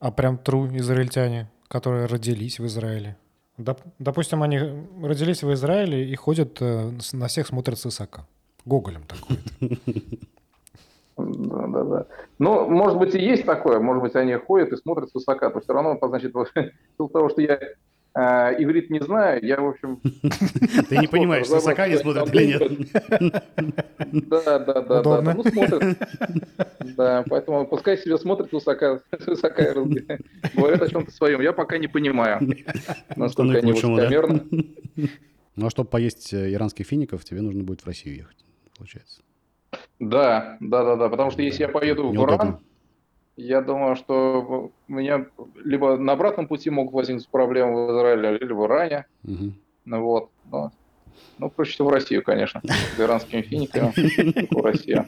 А прям true израильтяне, которые родились в Израиле. Доп- допустим, они родились в Израиле и ходят э, на всех смотрят с высока. Гоголем такой. Да, да, да. Ну, может быть, и есть такое. Может быть, они ходят и смотрят с высока. То все равно, значит, силу того, что я иврит не знаю, я, в общем... Ты не понимаешь, с высока они смотрят или нет? Да, да, да, да. Ну, смотрят. Да, поэтому пускай себе смотрят высока, высока говорят о чем-то своем. Я пока не понимаю, насколько Оно и к они высокомерны. Ну, а чтобы поесть э, иранских фиников, тебе нужно будет в Россию ехать, получается. Да, да, да, да. Потому что если я поеду в. Иран, я думаю, что у меня либо на обратном пути могут возникнуть проблемы в Израиле, или в Иране. Мгм. Ну вот. Но, ну, проще всего в Россию, конечно. С иранскими финиками в Россию.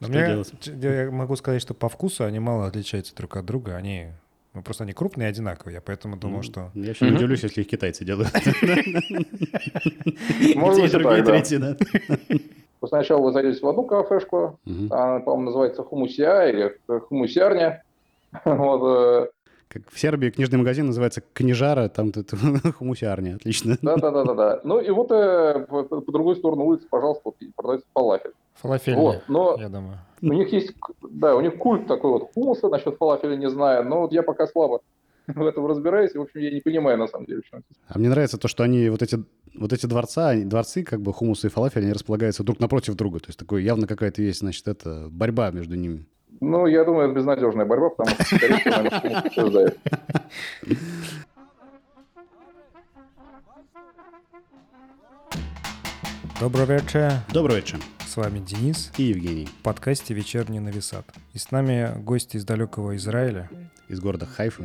Я могу сказать, что по вкусу они мало отличаются друг от друга. Они ну, просто они крупные и одинаковые. Я поэтому думал, что... Я еще не Мгм. удивлюсь, если их китайцы делают. Может быть, так, да. Да. Сначала вы зайдете в одну кафешку, Мгм. она, по-моему, называется хумусия или хумусярня. Вот, э, Как в Сербии книжный магазин называется Книжара, там тут хумусиарня, отлично. да, да, да, да, да. Ну и вот э, по, по другой сторону улицы, пожалуйста, вот продается фалафель. Фалафельные, Вот, но я думаю. у них есть, да, у них культ такой вот хумуса, насчет фалафеля не знаю, но вот я пока слабо в этом разбираюсь, и, в общем, я не понимаю, на самом деле, в чем здесь. А мне нравится то, что они вот эти вот эти дворца, они- дворцы, как бы хумус и фалафель, они располагаются друг напротив друга. То есть такой явно какая-то есть, значит, это борьба между ними. Ну, я думаю, это безнадежная борьба, потому что, скорее всего, наверное, побеждает. Добрый вечер. Добрый вечер. С вами Денис И Евгений в подкасте «Вечерний нависат». И с нами гости из далекого Израиля. из города Хайфа,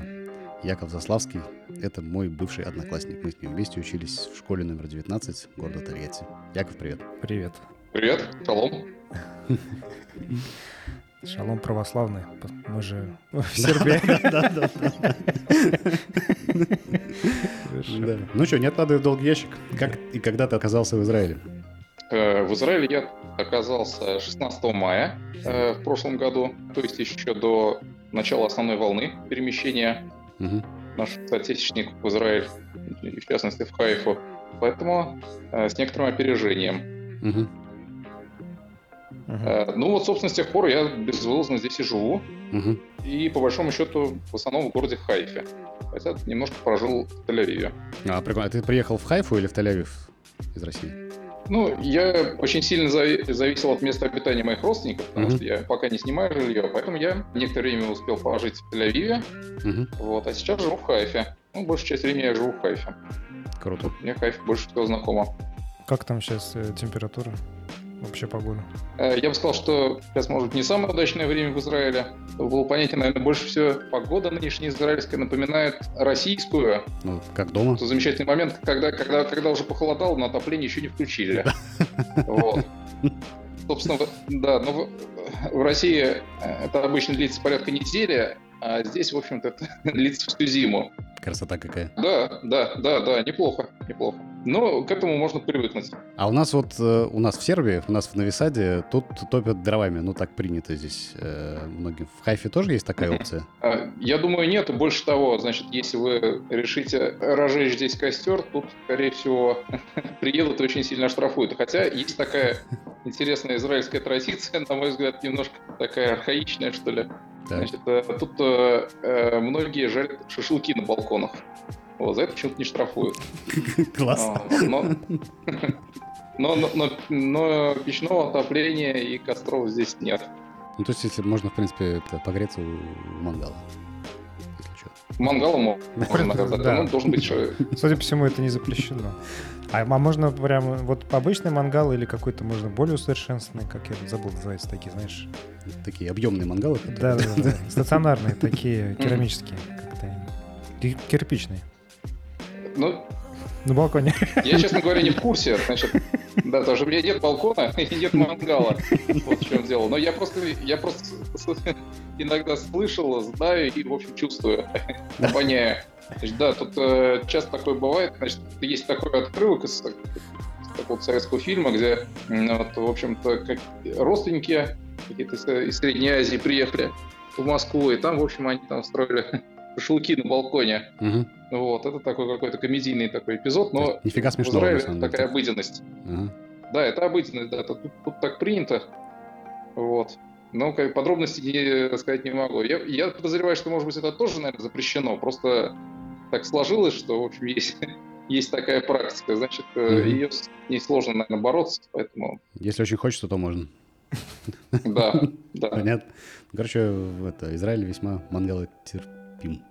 Яков Заславский. Это мой бывший одноклассник. Мы с ним вместе учились в школе номер 19 города Тольятти. Яков, привет. Привет. Привет, шалом. Шалом православный. Мы же в Сербии. Да, да, да. Ну что, не откладывай в долгий ящик. Как и когда ты оказался в Израиле? Э, В Израиле я оказался 16 мая э, в прошлом году, то есть еще до начала основной волны перемещения Мгм. наших соотечественников в Израиль, и в частности в Хайфу. Поэтому э, с некоторым опережением. Мгм. Э, Ну вот, собственно, с тех пор я безвылазно здесь и живу. Мгм. И по большому счету в основном в городе Хайфе. Хотя немножко прожил в Тель-Авиве. А, прикольно. А ты приехал в Хайфу или в Тель-Авив из России? Ну, я очень сильно зави- зависел от места обитания моих родственников, потому Мгм. что я пока не снимаю жилье, поэтому я некоторое время успел пожить в Тель-Авиве, Мгм. вот, а сейчас живу в Хайфе. Ну, большую часть времени я живу в Хайфе. Круто. Мне Хайф больше всего знакомо. Как там сейчас э, температура? Вообще погода? Э, Я бы сказал, что сейчас, может не самое удачное время в Израиле. Было понятие, наверное, больше всего погода нынешняя израильская напоминает российскую. Ну, как дома? Это замечательный момент, когда, когда, когда уже похолодало, но отопление еще не включили. Вот. Собственно, да, но в, в России э, это обычно длится порядка недели, а здесь, в общем-то, длится всю зиму. Красота какая. Да, да, да, да, неплохо, неплохо. Но к этому можно привыкнуть. А у нас вот, э, у нас в Сербии, у нас в Новисаде, тут топят дровами. Ну, так принято здесь э, многим. В Хайфе тоже есть такая опция? А, Я думаю, нет. Больше того, значит, если вы решите разжечь здесь костер, тут, скорее всего, приедут и очень сильно оштрафуют. Хотя есть такая интересная израильская традиция, на мой взгляд, немножко такая архаичная, что ли. Так. Значит, э, тут э, э, многие жарят шашлыки на балконах. Вот, за это почему-то не штрафуют. Класс. А, Но, но, но, но- но печного отопления и костров здесь нет. Ну, то есть, если можно, в принципе, это, погреться у мангала. Мангалом можно наказать, Да. но должен быть ш- Судя по всему, это не запрещено. А, а можно прям вот обычный мангал или какой-то можно более усовершенствованный, как я забыл называется такие, знаешь? Такие объемные мангалы. которые- Да, да, да. Стационарные такие, керамические, как-то кирпичные. Ну, На балконе. Я, честно говоря, не в курсе. Значит, да, потому что у меня нет балкона и нет мангала. Вот в чем дело. Но я просто, я просто иногда слышал, знаю и, в общем, чувствую, обоняю. Значит, да, тут э, часто такое бывает. Значит, есть такой отрывок из, из такого советского фильма, где, вот, в общем-то, как родственники какие-то из, из Средней Азии приехали в Москву, и там, в общем, они там строили шашлыки на балконе. Мгм. Вот, это такой какой-то комедийный такой эпизод, но Нифига в смешного, Израиле самом деле. такая обыденность. Ага. Да, это обыденность, да, это тут, тут так принято. Вот. Но как, подробности не сказать не могу. Я, я подозреваю, что, может быть, это тоже, наверное, запрещено. Просто так сложилось, что, в общем, есть, есть такая практика. Значит, э, Мгм. ее с ней сложно, наверное, бороться, поэтому, Если очень хочется, то можно. да, да. Понятно. Ну, Короче, в это, Израиль весьма мангалотерпим.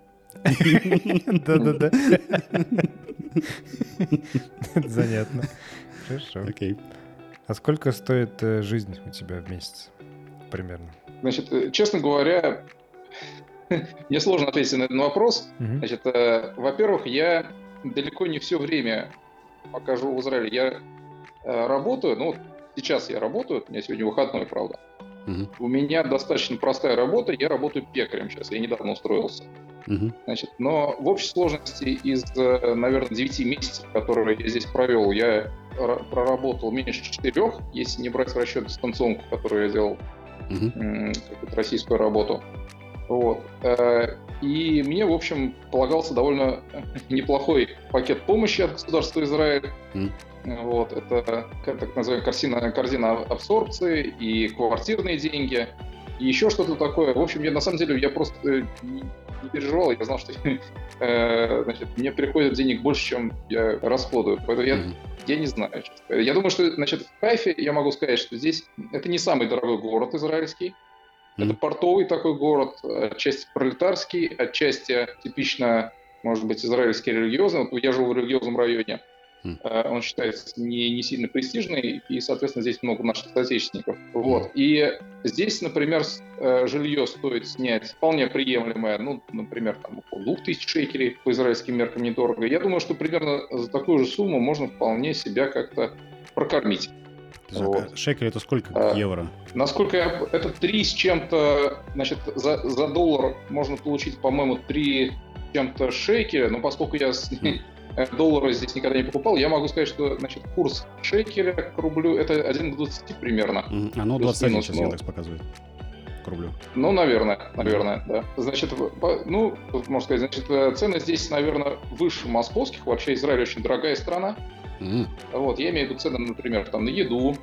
Да-да-да. Занятно. Хорошо. Окей. А сколько стоит э, жизнь у тебя в месяц? Примерно. Значит, э, честно говоря, мне сложно ответить на этот вопрос. Значит, э, во-первых, я далеко не все время пока живу в Израиле. Я работаю, ну, сейчас я работаю, у меня сегодня выходной, правда. Мгм. У меня достаточно простая работа, я работаю пекарем сейчас, я недавно устроился. Мгм. Значит, но в общей сложности из, э, наверное, 9 месяцев, которые я здесь провел, я ра- проработал меньше четырех, если не брать в расчет дистанционку, которую я делал какую-то российскую работу. Вот. Э, И мне, в общем, полагался довольно неплохой пакет помощи от государства Израиль. Мгм. Вот. Это как так называемая корзина, корзина абсорбции и квартирные деньги, и еще что-то такое. В общем, я на самом деле я просто э, не, переживал, я знал, что э, значит, мне приходит денег больше, чем я расходую. Поэтому я Мгм. я не знаю. честно. Я думаю, что, значит, в Хайфе я могу сказать, что здесь это не самый дорогой город израильский. Это портовый такой город, отчасти пролетарский, отчасти типично, может быть, израильский религиозный. Вот я жил в религиозном районе. Мгм. Э, Он считается не, не сильно престижный, и, соответственно, здесь много наших соотечественников. Вот. И здесь, например, э, жилье стоит снять вполне приемлемое, ну, например, там, около 2000 шекелей по израильским меркам недорого. Я думаю, что примерно за такую же сумму можно вполне себя как-то прокормить. Вот. Шекель это сколько А. евро? Насколько я... Это 3 с чем-то... Значит, за, за доллар можно получить, по-моему, 3 с чем-то шекеля, но поскольку я с- доллара здесь никогда не покупал, я могу сказать, что, значит, курс шекеля к рублю это 1 к 20 примерно. А, ну, 21 Плюс-минус, сейчас ну. Яндекс показывает. К рублю. Ну, наверное, наверное, да. Значит, ну, можно сказать, значит, э, цены здесь, наверное, выше московских. Вообще Израиль очень дорогая страна. Мгм. Вот, я имею в виду цены, например, там, на еду,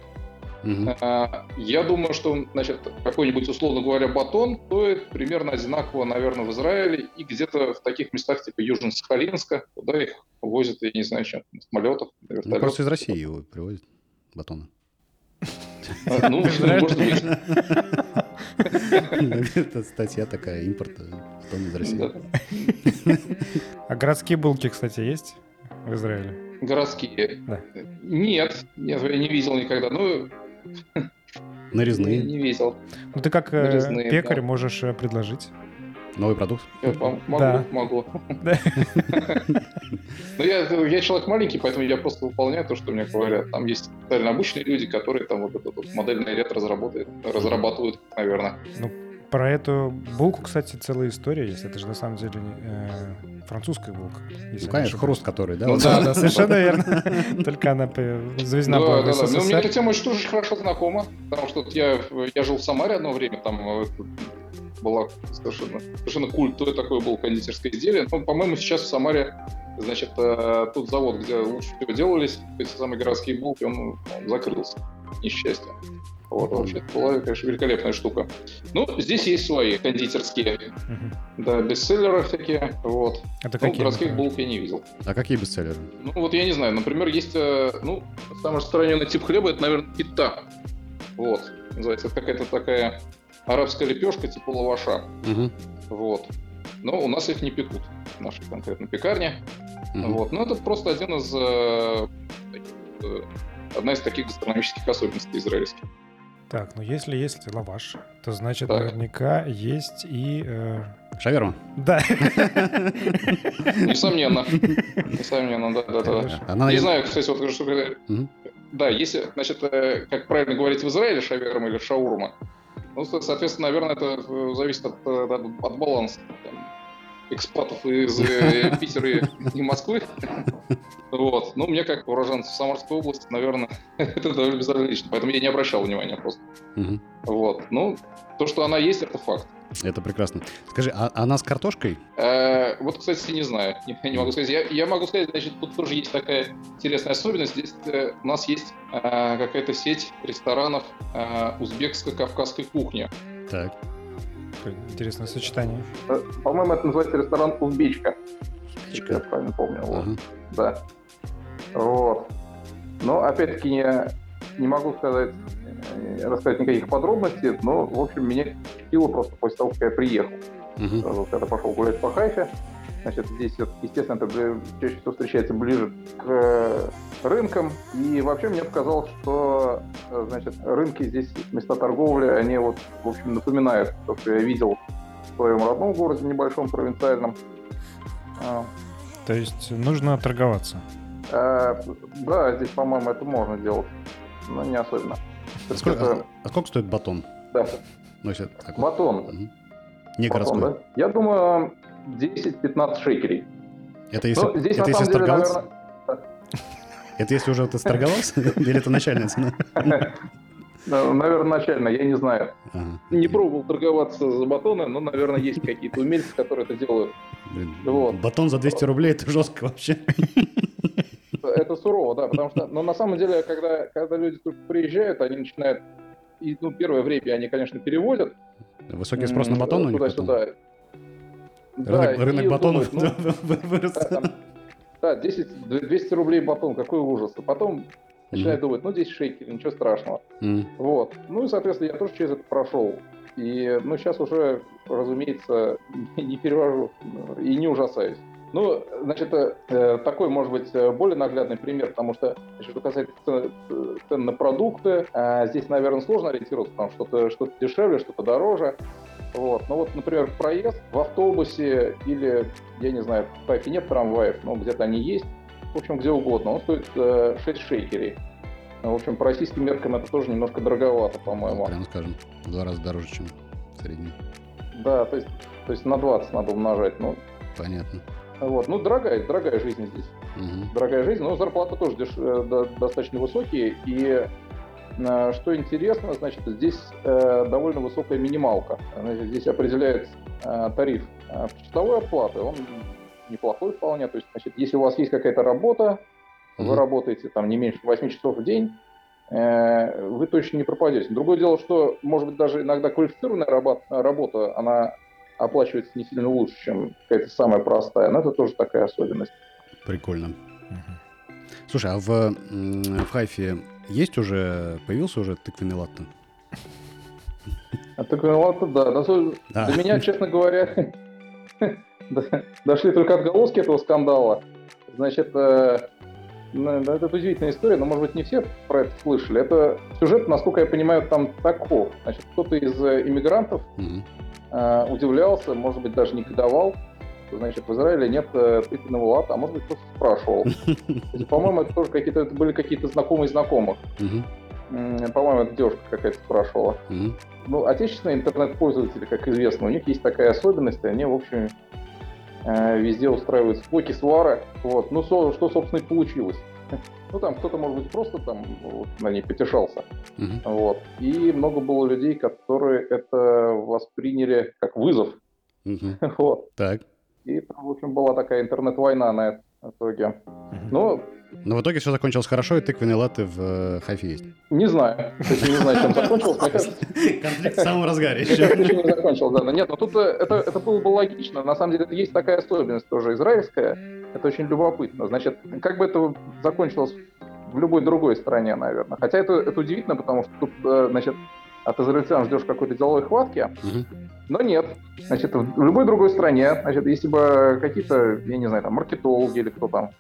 Мгм. А, Я думаю, что, значит, какой-нибудь, условно говоря, батон стоит примерно одинаково, наверное, в Израиле и где-то в таких местах типа Южно-Сахалинска, куда их возят, я не знаю, чем, на самолетах, на Ну, просто из России его привозят, батоны. А, Ну, Израиль. может быть. Это статья такая, импорта, батон из России. А городские булки, кстати, есть в Израиле? Городские. Да. Нет, нет, я не видел никогда. Ну, Нарезные. не видел. Ну ты как э, Нарезные, пекарь да. можешь э, предложить. Новый продукт. Я могу, Да. могу. Да. Но я, я человек маленький, поэтому я просто выполняю то, что мне говорят. Там есть специально обычные люди, которые там вот этот вот модельный ряд разработают, разрабатывают, наверное. Про эту булку, кстати, целая история есть. Это же на самом деле э, французская булка. если Ну, конечно, хруст который, да? Ну вот. Да, да, совершенно верно. Только она звездна Да, была да, да. Но мне эта тема очень тоже хорошо знакома, потому что я, я жил в Самаре одно время, там э, была совершенно, совершенно культовое такое было кондитерское изделие. Ну, по-моему, сейчас в Самаре, значит, э, тот завод, где лучше всего делались эти самые городские булки, он ну, закрылся, к несчастью. Вот, вообще, была, конечно, великолепная штука. Ну, здесь есть свои кондитерские, Мгм. да, бестселлеры всякие, вот. Это Ну, какие? городских например? булок я не видел. А какие бестселлеры? Ну, вот я не знаю, например, есть, э, ну, самый распространенный тип хлеба, это, наверное, пита. Вот, называется, какая-то такая арабская лепешка типа лаваша. Мгм. Вот. Но у нас их не пекут, в нашей конкретно пекарне. Мгм. Вот. Но это просто один из, э, э, одна из таких гастрономических особенностей израильских. Так, ну если есть лаваш, то значит Так. наверняка есть и... э, Шаверма. Да. Несомненно. Несомненно, да-да-да. Не знаю, кстати, вот что. Да, если, значит, э, как правильно говорить в Израиле, шаверма или шаурма, ну, со- соответственно, наверное, это зависит от, э, от, от баланса там, экспатов из э, Питера и, Москвы. Вот. Ну, мне, как уроженцу Самарской области, наверное, это довольно безразлично, поэтому я не обращал внимания просто. Вот. Ну, то, что она есть, это факт. Это прекрасно. Скажи, а она с картошкой? Э, вот, кстати, не знаю, не, не могу сказать. Я, я могу сказать, значит, тут тоже есть такая интересная особенность. Здесь э, у нас есть э, какая-то сеть ресторанов э, узбекско-кавказской кухни. Так. Какое Интересное сочетание. Э, По-моему, это называется ресторан Узбечка. Если я правильно помню. Вот. Ага. Да. Вот. Но, опять-таки, не, не могу сказать, э, рассказать никаких подробностей, но, в общем, меня впечатлило просто после того, как я приехал. Мгм. Сразу, когда пошел гулять по Хайфе. Значит, здесь, естественно, это чаще всего встречается ближе к э, рынкам. И вообще мне показалось, что э, значит, рынки здесь, места торговли, они вот, в общем, напоминают то, что я видел в своем родном городе, небольшом, провинциальном. А, То есть нужно торговаться. э, Да, здесь, по-моему, это можно делать, но не особенно. А сколько, Это- а сколько стоит батон? да, Ну, если так батон. Мгм. Не Батон, городской. да? Я думаю, 10-15 шекелей. Это если, Ну, здесь, это если деле, сторговался? наверное, Это если уже ты сторговался? Или это начальная цена? Наверное, начально, я не знаю. Ага. Не пробовал торговаться за батоны, но, наверное, есть какие-то умельцы, которые это делают. Блин, Вот. Батон за 200 рублей, это жестко вообще. Это сурово, да, потому что, но на самом деле, когда, когда люди тут приезжают, они начинают, и, ну, первое время они, конечно, переводят. Высокий спрос на батон у них? Туда-сюда. Да, рынок батонов думают, ну, вырос. да, там, да, 10, 200 рублей батон, какой ужас. А потом начинают думать, ну, 10 шекелей, ничего страшного. М. Вот. Ну и, соответственно, я тоже через это прошел. И, ну, сейчас уже, разумеется, не перевожу и не ужасаюсь. Ну, значит, э, такой, может быть, э, более наглядный пример, потому что, значит, что касается цен, э, цен на продукты, здесь, наверное, сложно ориентироваться, потому что что-то что дешевле, что-то дороже. Вот. Ну вот, например, проезд в автобусе или, я не знаю, в Пайфе нет трамваев, но где-то они есть, в общем, где угодно, он стоит э, 6 шекелей. Ну, В общем, по российским меркам это тоже немножко дороговато, по-моему. Прямо скажем, в два раза дороже, чем в среднем. Да, то есть, то есть на 20 надо умножать. Ну, Понятно. вот. ну дорогая, дорогая жизнь здесь. Мгм. Дорогая жизнь, но зарплаты тоже деш- э, до- достаточно высокие. И что интересно, значит, здесь э, довольно высокая минималка. Значит, здесь определяется э, тариф э, часовой оплаты. Он неплохой вполне. То есть, значит, если у вас есть какая-то работа, вы Мгм. работаете там не меньше 8 часов в день, э, вы точно не пропадете. Другое дело, что, может быть, даже иногда квалифицированная работа, она оплачивается не сильно лучше, чем какая-то самая простая. Но это тоже такая особенность. Прикольно. Слушай, а в, в Хайфе есть уже, появился уже тыквенный латте? А ну ладно, да. До, Да. до меня, честно говоря, до- дошли только отголоски этого скандала. Значит, э, ну, это удивительная история, но, может быть, не все про это слышали. Это сюжет, насколько я понимаю, там таков. Значит, кто-то из э, иммигрантов э, удивлялся, может быть, даже негодовал, что, значит, в Израиле нет э, тыквенного лата, а может быть, просто спрашивал. По-моему, это тоже какие-то, это были какие-то знакомые знакомых. По-моему, это девушка какая-то спрашивала. Ну, отечественные интернет-пользователи, как известно, у них есть такая особенность, они, в общем, э, везде устраивают склоки, свары. Вот. Ну, что, собственно, и получилось. Ну, там кто-то, может быть, просто там вот, на ней потешался. Мгм. Вот. И много было людей, которые это восприняли как вызов. Мгм. Вот. Так. И, там, в общем, была такая интернет-война на этом итоге. Мгм. Ну, Но в итоге все закончилось хорошо, и тыквенный латте в э, Хайфе есть. не знаю. Есть не знаю, чем закончилось. Конфликт в самом разгаре кажется, ничего не закончил, да. Но Нет, но тут э, это, это было бы логично. На самом деле есть такая особенность тоже израильская. Это очень любопытно. Значит, как бы это закончилось в любой другой стране, наверное. Хотя это, это удивительно, потому что тут, э, значит, от израильтян ждешь какой-то деловой хватки, Мгм. но нет. Значит, в любой другой стране, значит, если бы какие-то, я не знаю, там, маркетологи или кто там,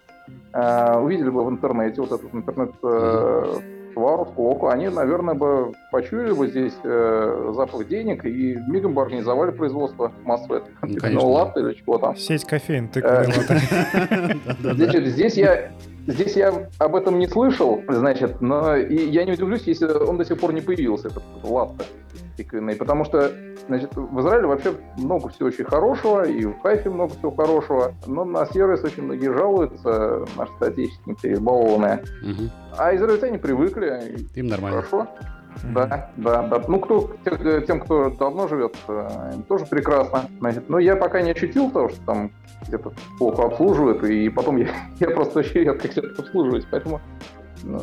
э, увидели бы в интернете вот этот интернет э, товару, склоку, они, наверное, бы почуяли бы здесь э, запах денег и мигом бы организовали производство массовое Ну, тыквенного конечно. латте или чего там. Сеть кофеин, латте. Да-да-да. Значит, здесь я Здесь я об этом не слышал, значит, но и я не удивлюсь, если он до сих пор не появился, этот латте тыквенный, потому что, значит, в Израиле вообще много всего очень хорошего, и в Хайфе много всего хорошего, но на сервис очень многие жалуются, наши соотечественники, баллоны. Мгм. А израильтяне привыкли, Им нормально. хорошо. Да, да, да. Ну, кто, тем, кто давно живет, э, тоже прекрасно. Но я пока не ощутил того, что там где-то плохо обслуживают, и потом я, я просто очень редко где-то обслуживаюсь, поэтому ну,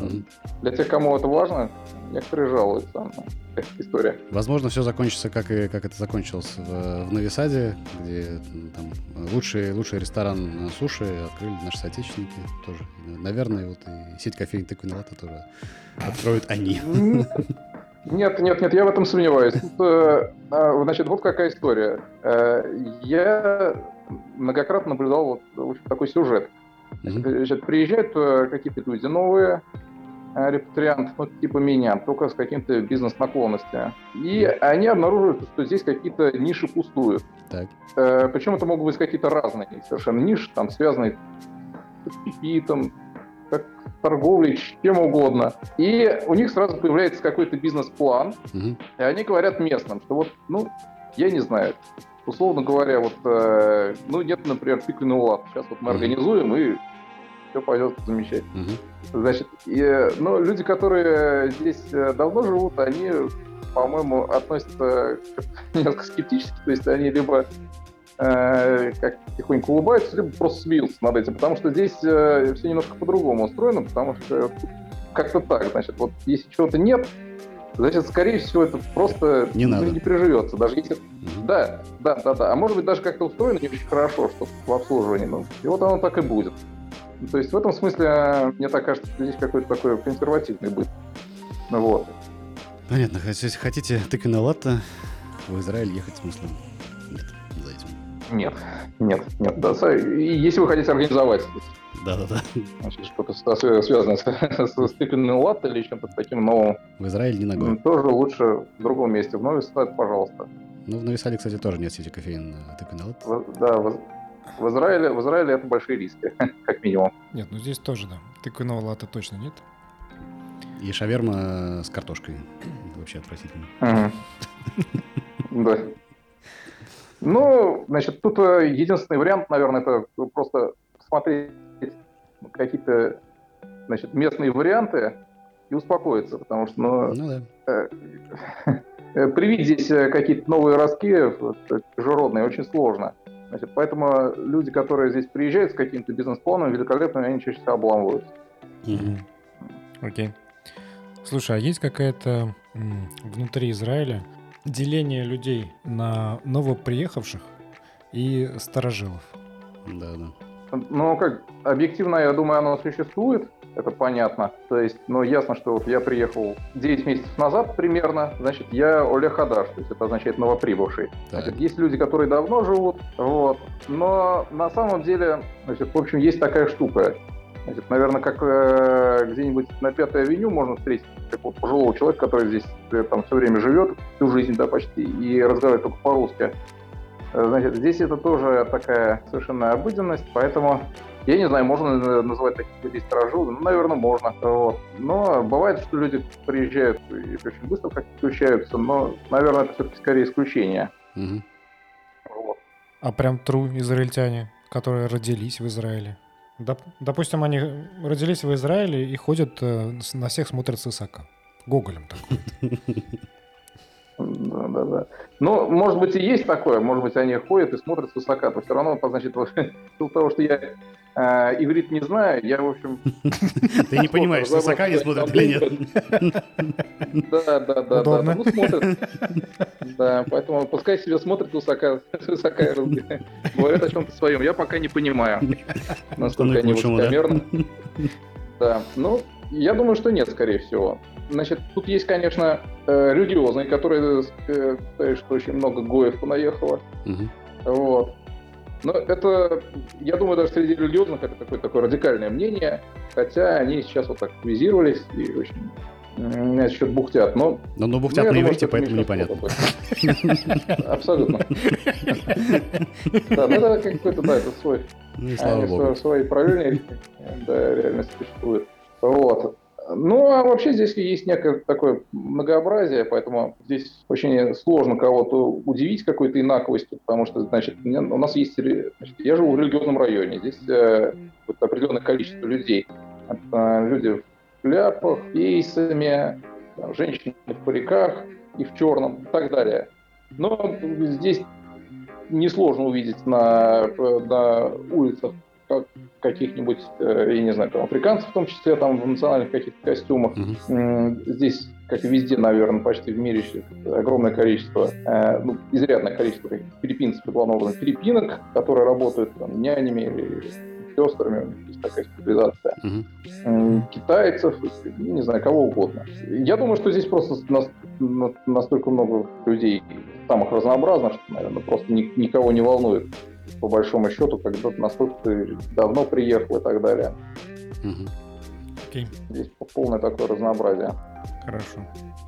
для тех, кому это важно, некоторые жалуются история. Возможно, все закончится, как, и, как это закончилось в, в Новисаде, где там, лучший, лучший ресторан суши открыли наши соотечественники тоже. Наверное, вот и сеть кофеин тыквенный латте тоже откроют они. Нет, нет, нет, я в этом сомневаюсь. Э, а, значит, вот какая история. Э, я многократно наблюдал вот такой сюжет. Значит, приезжают э, какие-то люди новые, э, репатриант, ну, типа меня, только с каким-то бизнес-наклонностями. И они обнаруживают, что здесь какие-то ниши пустуют. Так. Э, причем это могут быть какие-то разные совершенно ниши, там, связанные с питом, как торговлей, чем угодно. И у них сразу появляется какой-то бизнес-план, угу. и они говорят местным, что вот, ну, я не знаю, условно говоря, вот, э, ну, нет, например, тыквенного лад. Сейчас вот мы организуем, и все пойдет замечательно. mm Значит, и, ну, люди, которые здесь э, давно живут, они, по-моему, относятся немножко скептически, то есть они либо э, как тихонько улыбаются, либо просто смеются над этим, потому что здесь э, все немножко по-другому устроено, потому что как-то так, значит, вот если чего-то нет, значит, скорее всего, это просто не, надо. не приживется. Даже если... Угу. Да, да, да, да. А может быть, даже как-то устроено не очень хорошо, что в обслуживании. Ну, и вот оно так и будет. То есть в этом смысле, мне так кажется, что здесь какой-то такой консервативный быт. Ну вот. Понятно. Если хотите тыквенное латте, в Израиль ехать смысла нет за этим. Нет, нет, нет. Да, если вы хотите организовать да-да-да. Значит, что-то связанное с, с тыквенным латте или чем-то таким новым. В Израиль не ногой. Тоже лучше в другом месте. В Нови пожалуйста. Ну, в Нови Саде, кстати, тоже нет сети кофеин тыквенный латте. Да, в, Израиле, в Израиле это большие риски, как минимум. Нет, ну здесь тоже, да. Тыквенного латте точно нет. И шаверма с картошкой. Вообще отвратительно. Да. Ну, значит, тут э, единственный вариант, наверное, это просто смотреть какие-то значит, местные варианты и успокоиться, потому что ну, ну, да. э, привить здесь э, какие-то новые ростки чужеродные очень сложно. Значит, поэтому люди, которые здесь приезжают с каким-то бизнес-планом великолепными, они чаще всего обламываются. Окей. Слушай, а есть какая-то внутри Израиля деление людей на новоприехавших и старожилов? Да, да. Ну, как, объективно, я думаю, оно существует, это понятно. То есть, ну, ясно, что вот я приехал 9 месяцев назад примерно, значит, я Олег Хадаш, то есть это означает новоприбывший. Значит, есть люди, которые давно живут, вот, но на самом деле, значит, в общем, есть такая штука. Значит, наверное, как э, где-нибудь на Пятой авеню можно встретить такого пожилого человека, который здесь э, там все время живет, всю жизнь, да, почти, и разговаривает только по-русски. Э, значит, здесь это тоже такая совершенно обыденность, поэтому я не знаю, можно называть таких людей сторожилами? Ну, наверное, можно. Вот. Но бывает, что люди приезжают и очень быстро как включаются, но, наверное, это все-таки скорее исключение. Угу. Вот. А прям true израильтяне, которые родились в Израиле? Доп- допустим, они родились в Израиле и ходят э, на всех смотрят с высока. Гоголем такой. Да, да, да. Ну, может быть, и есть такое, может быть, они ходят и смотрят с высока, то все равно, значит, из того, что я э, иврит не знаю, я, в общем... Ты не понимаешь, с высока не смотрят или нет? Да, да, да, да, ну смотрят. Да, поэтому пускай себе смотрят высока, высока говорят о чем-то своем. Я пока не понимаю, насколько они высокомерны. Да, ну, я думаю, что нет, скорее всего. Значит, тут есть, конечно, э, религиозные, которые э, считают, что очень много гоев понаехало. Угу. Вот. Но это, я думаю, даже среди религиозных это какое-то такое радикальное мнение, хотя они сейчас вот активизировались и очень меня счет бухтят, но... Но, но бухтят ну, на иврите, поэтому непонятно. Абсолютно. Да, ну это какой-то, да, это свой... Ну слава богу. Свои параллельные да, реальность существует. Вот. Ну, а вообще здесь есть некое такое многообразие, поэтому здесь очень сложно кого-то удивить какой-то инаковостью, потому что, значит, у нас есть... Значит, я живу в религиозном районе, здесь э, определенное количество людей. Это люди в шляпах, кейсами, там, женщины в париках и в черном и так далее. Но здесь несложно увидеть на, на улицах каких-нибудь, э, я не знаю, там, африканцев в том числе, там, в национальных каких-то костюмах. Mm-hmm. Здесь, как и везде, наверное, почти в мире огромное количество, э, ну, изрядное количество филиппинцев, главного филиппинок, которые работают там, нянями или сестрами, есть такая специализация. Uh-huh. Китайцев, не знаю, кого угодно. Я думаю, что здесь просто настолько много людей самых разнообразных, что, наверное, просто никого не волнует по большому счету, когда насколько ты давно приехал и так далее. Угу. Окей. Здесь полное такое разнообразие. Хорошо.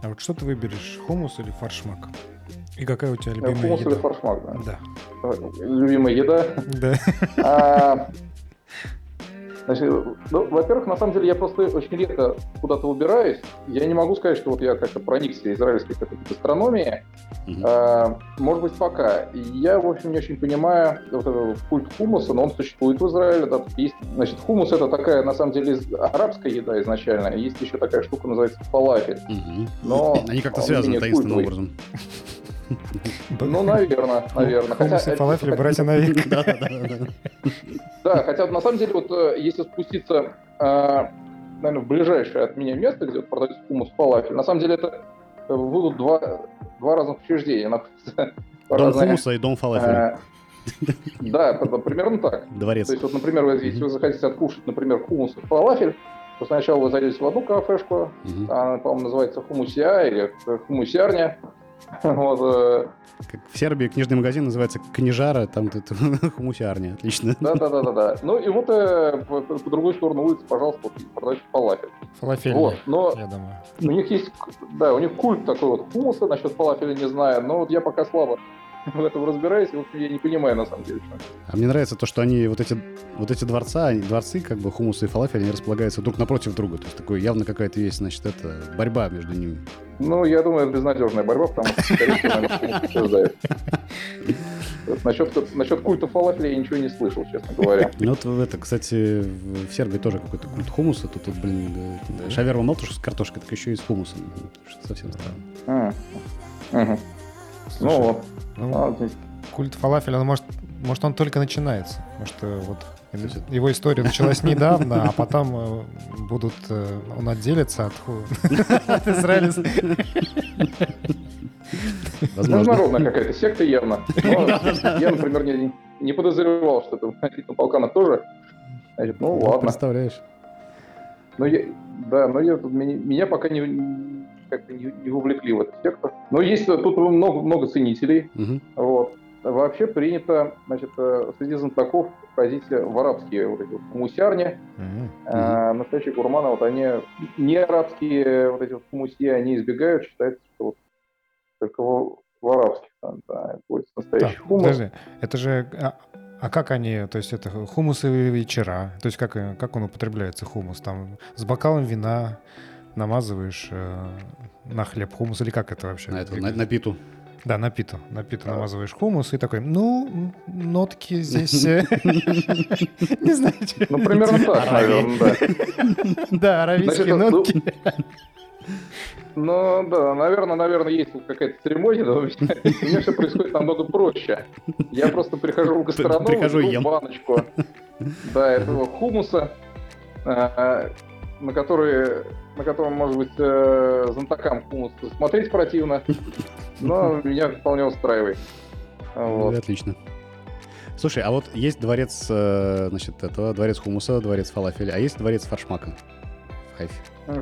А вот что ты выберешь, хумус или фаршмак? И какая у тебя любимая хумус еда? или фаршмак, да? Да. Любимая еда? Да. Значит, ну, во-первых, на самом деле я просто очень редко куда-то убираюсь. Я не могу сказать, что вот я как-то проникся израильской какой-то гастрономией. Mm-hmm. А, может быть, пока. Я, в общем, не очень понимаю вот этот культ хумуса, но он существует в Израиле. Да, есть, значит, хумус это такая, на самом деле, арабская еда изначально. Есть еще такая штука, называется фалафель. Mm-hmm. Но Они как-то связаны таинственным образом. Ну, наверное, наверное. Хумус и фалафель, братья на век. Да, хотя на самом деле, вот э, если спуститься, э, наверное, в ближайшее от меня место, где продается хумус фалафель, на самом деле это э, будут два, два разных учреждения. Дом хумуса и дом фалафеля. Да, примерно так. Дворец. То есть, вот, например, если вы захотите откушать, например, хумус и фалафель, то сначала вы зайдете в одну кафешку, она, по-моему, называется хумусия или хумусярня, Вот, э, как в Сербии книжный магазин называется Книжара, там тут хумусиарня, отлично. Да, да, да, да, да. Ну и вот э, по, по другой сторону улицы, пожалуйста, продают фалафель. Фалафель, вот, но я думаю. У них есть, да, у них культ такой вот хумуса, насчет фалафеля не знаю, но вот я пока слабо в этом разбираюсь, в общем, я не понимаю на самом деле. А мне нравится то, что они, вот эти, вот эти дворца, дворцы, как бы хумуса и фалафель, они располагаются друг напротив друга. То есть такое явно какая-то есть, значит, это борьба между ними. Ну, я думаю, это безнадежная борьба, потому что, скорее всего, Насчет, насчет культа фалафеля я ничего не слышал, честно говоря. Ну, вот это, кстати, в Сербии тоже какой-то культ хумуса. Тут, тут блин, шаверма мало с картошкой, так еще и с хумусом. Совсем странно. Ну вот. Ну, а, культ фалафеля, он может, может, он только начинается. Может, э, вот его история началась недавно, а потом э, будут, э, он отделится от, Израиля. Международная какая-то секта явно. Но я, например, не, не подозревал, что это на Балканах тоже. Значит, ну, ну ладно. Представляешь. Но я, да, но я, меня, меня пока не, как-то не, не вовлекли в эту секту. Но есть тут много, много ценителей. Угу. Вот. Вообще принято, значит, э, среди знатоков позиция в арабские вот эти вот хумусярни. Mm-hmm. А, настоящие гурманы, вот они не арабские вот эти вот хумуси, они избегают, считается, что вот только в, в арабских там, да, будет настоящий да, хумус. Подожди, это же а, а как они, то есть это хумусовые вечера, то есть как, как он употребляется, хумус, там с бокалом вина намазываешь э, на хлеб хумус, или как это вообще? На, это, на, на питу. Да, на питу. На питу а. намазываешь хумус и такой, ну, нотки здесь... Э, не знаю. Ну, примерно так, наверное, да. Да, аравийские ну, нотки. Ну, да, наверное, наверное, есть какая-то церемония, но у меня все происходит намного проще. Я просто прихожу в гастроном, прихожу ем баночку да, этого хумуса, а, на который на котором, может быть, э, знатокам хумус смотреть противно, но меня вполне устраивает. Вот. Отлично. Слушай, а вот есть дворец, э, значит, этого, дворец хумуса, дворец фалафеля, а есть дворец фаршмака в Хайфе?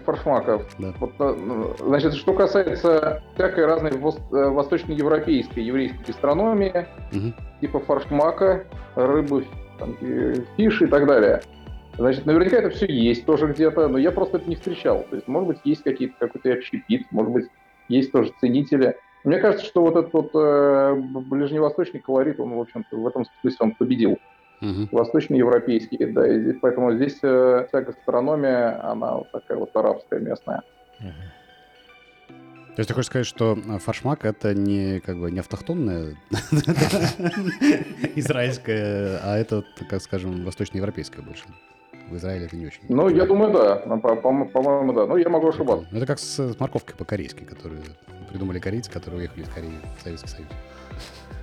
Фаршмака. Да. Вот, э, ну, значит, что касается всякой разной восточноевропейской еврейской гастрономии, угу. типа фаршмака, рыбы, там, фиши и так далее – Значит, наверняка это все есть тоже где-то, но я просто это не встречал. То есть, может быть, есть какие-то какой-то общепит, может быть, есть тоже ценители. Мне кажется, что вот этот вот э, ближневосточный колорит, он, в общем-то, в этом смысле он победил. Угу. Восточноевропейский, да, и здесь, поэтому здесь э, вся гастрономия, она вот такая вот арабская местная. Угу. То есть ты хочешь сказать, что э, фаршмак это не как бы не автохтонная израильская, а это, как скажем, восточноевропейская больше? В Израиле это не очень. Ну, я думаю, да. Ну, по- по- По-моему, да. Ну, я могу ошибаться. Ну, Это как с, морковкой по-корейски, которую придумали корейцы, которые уехали из Кореи в Советский Союз.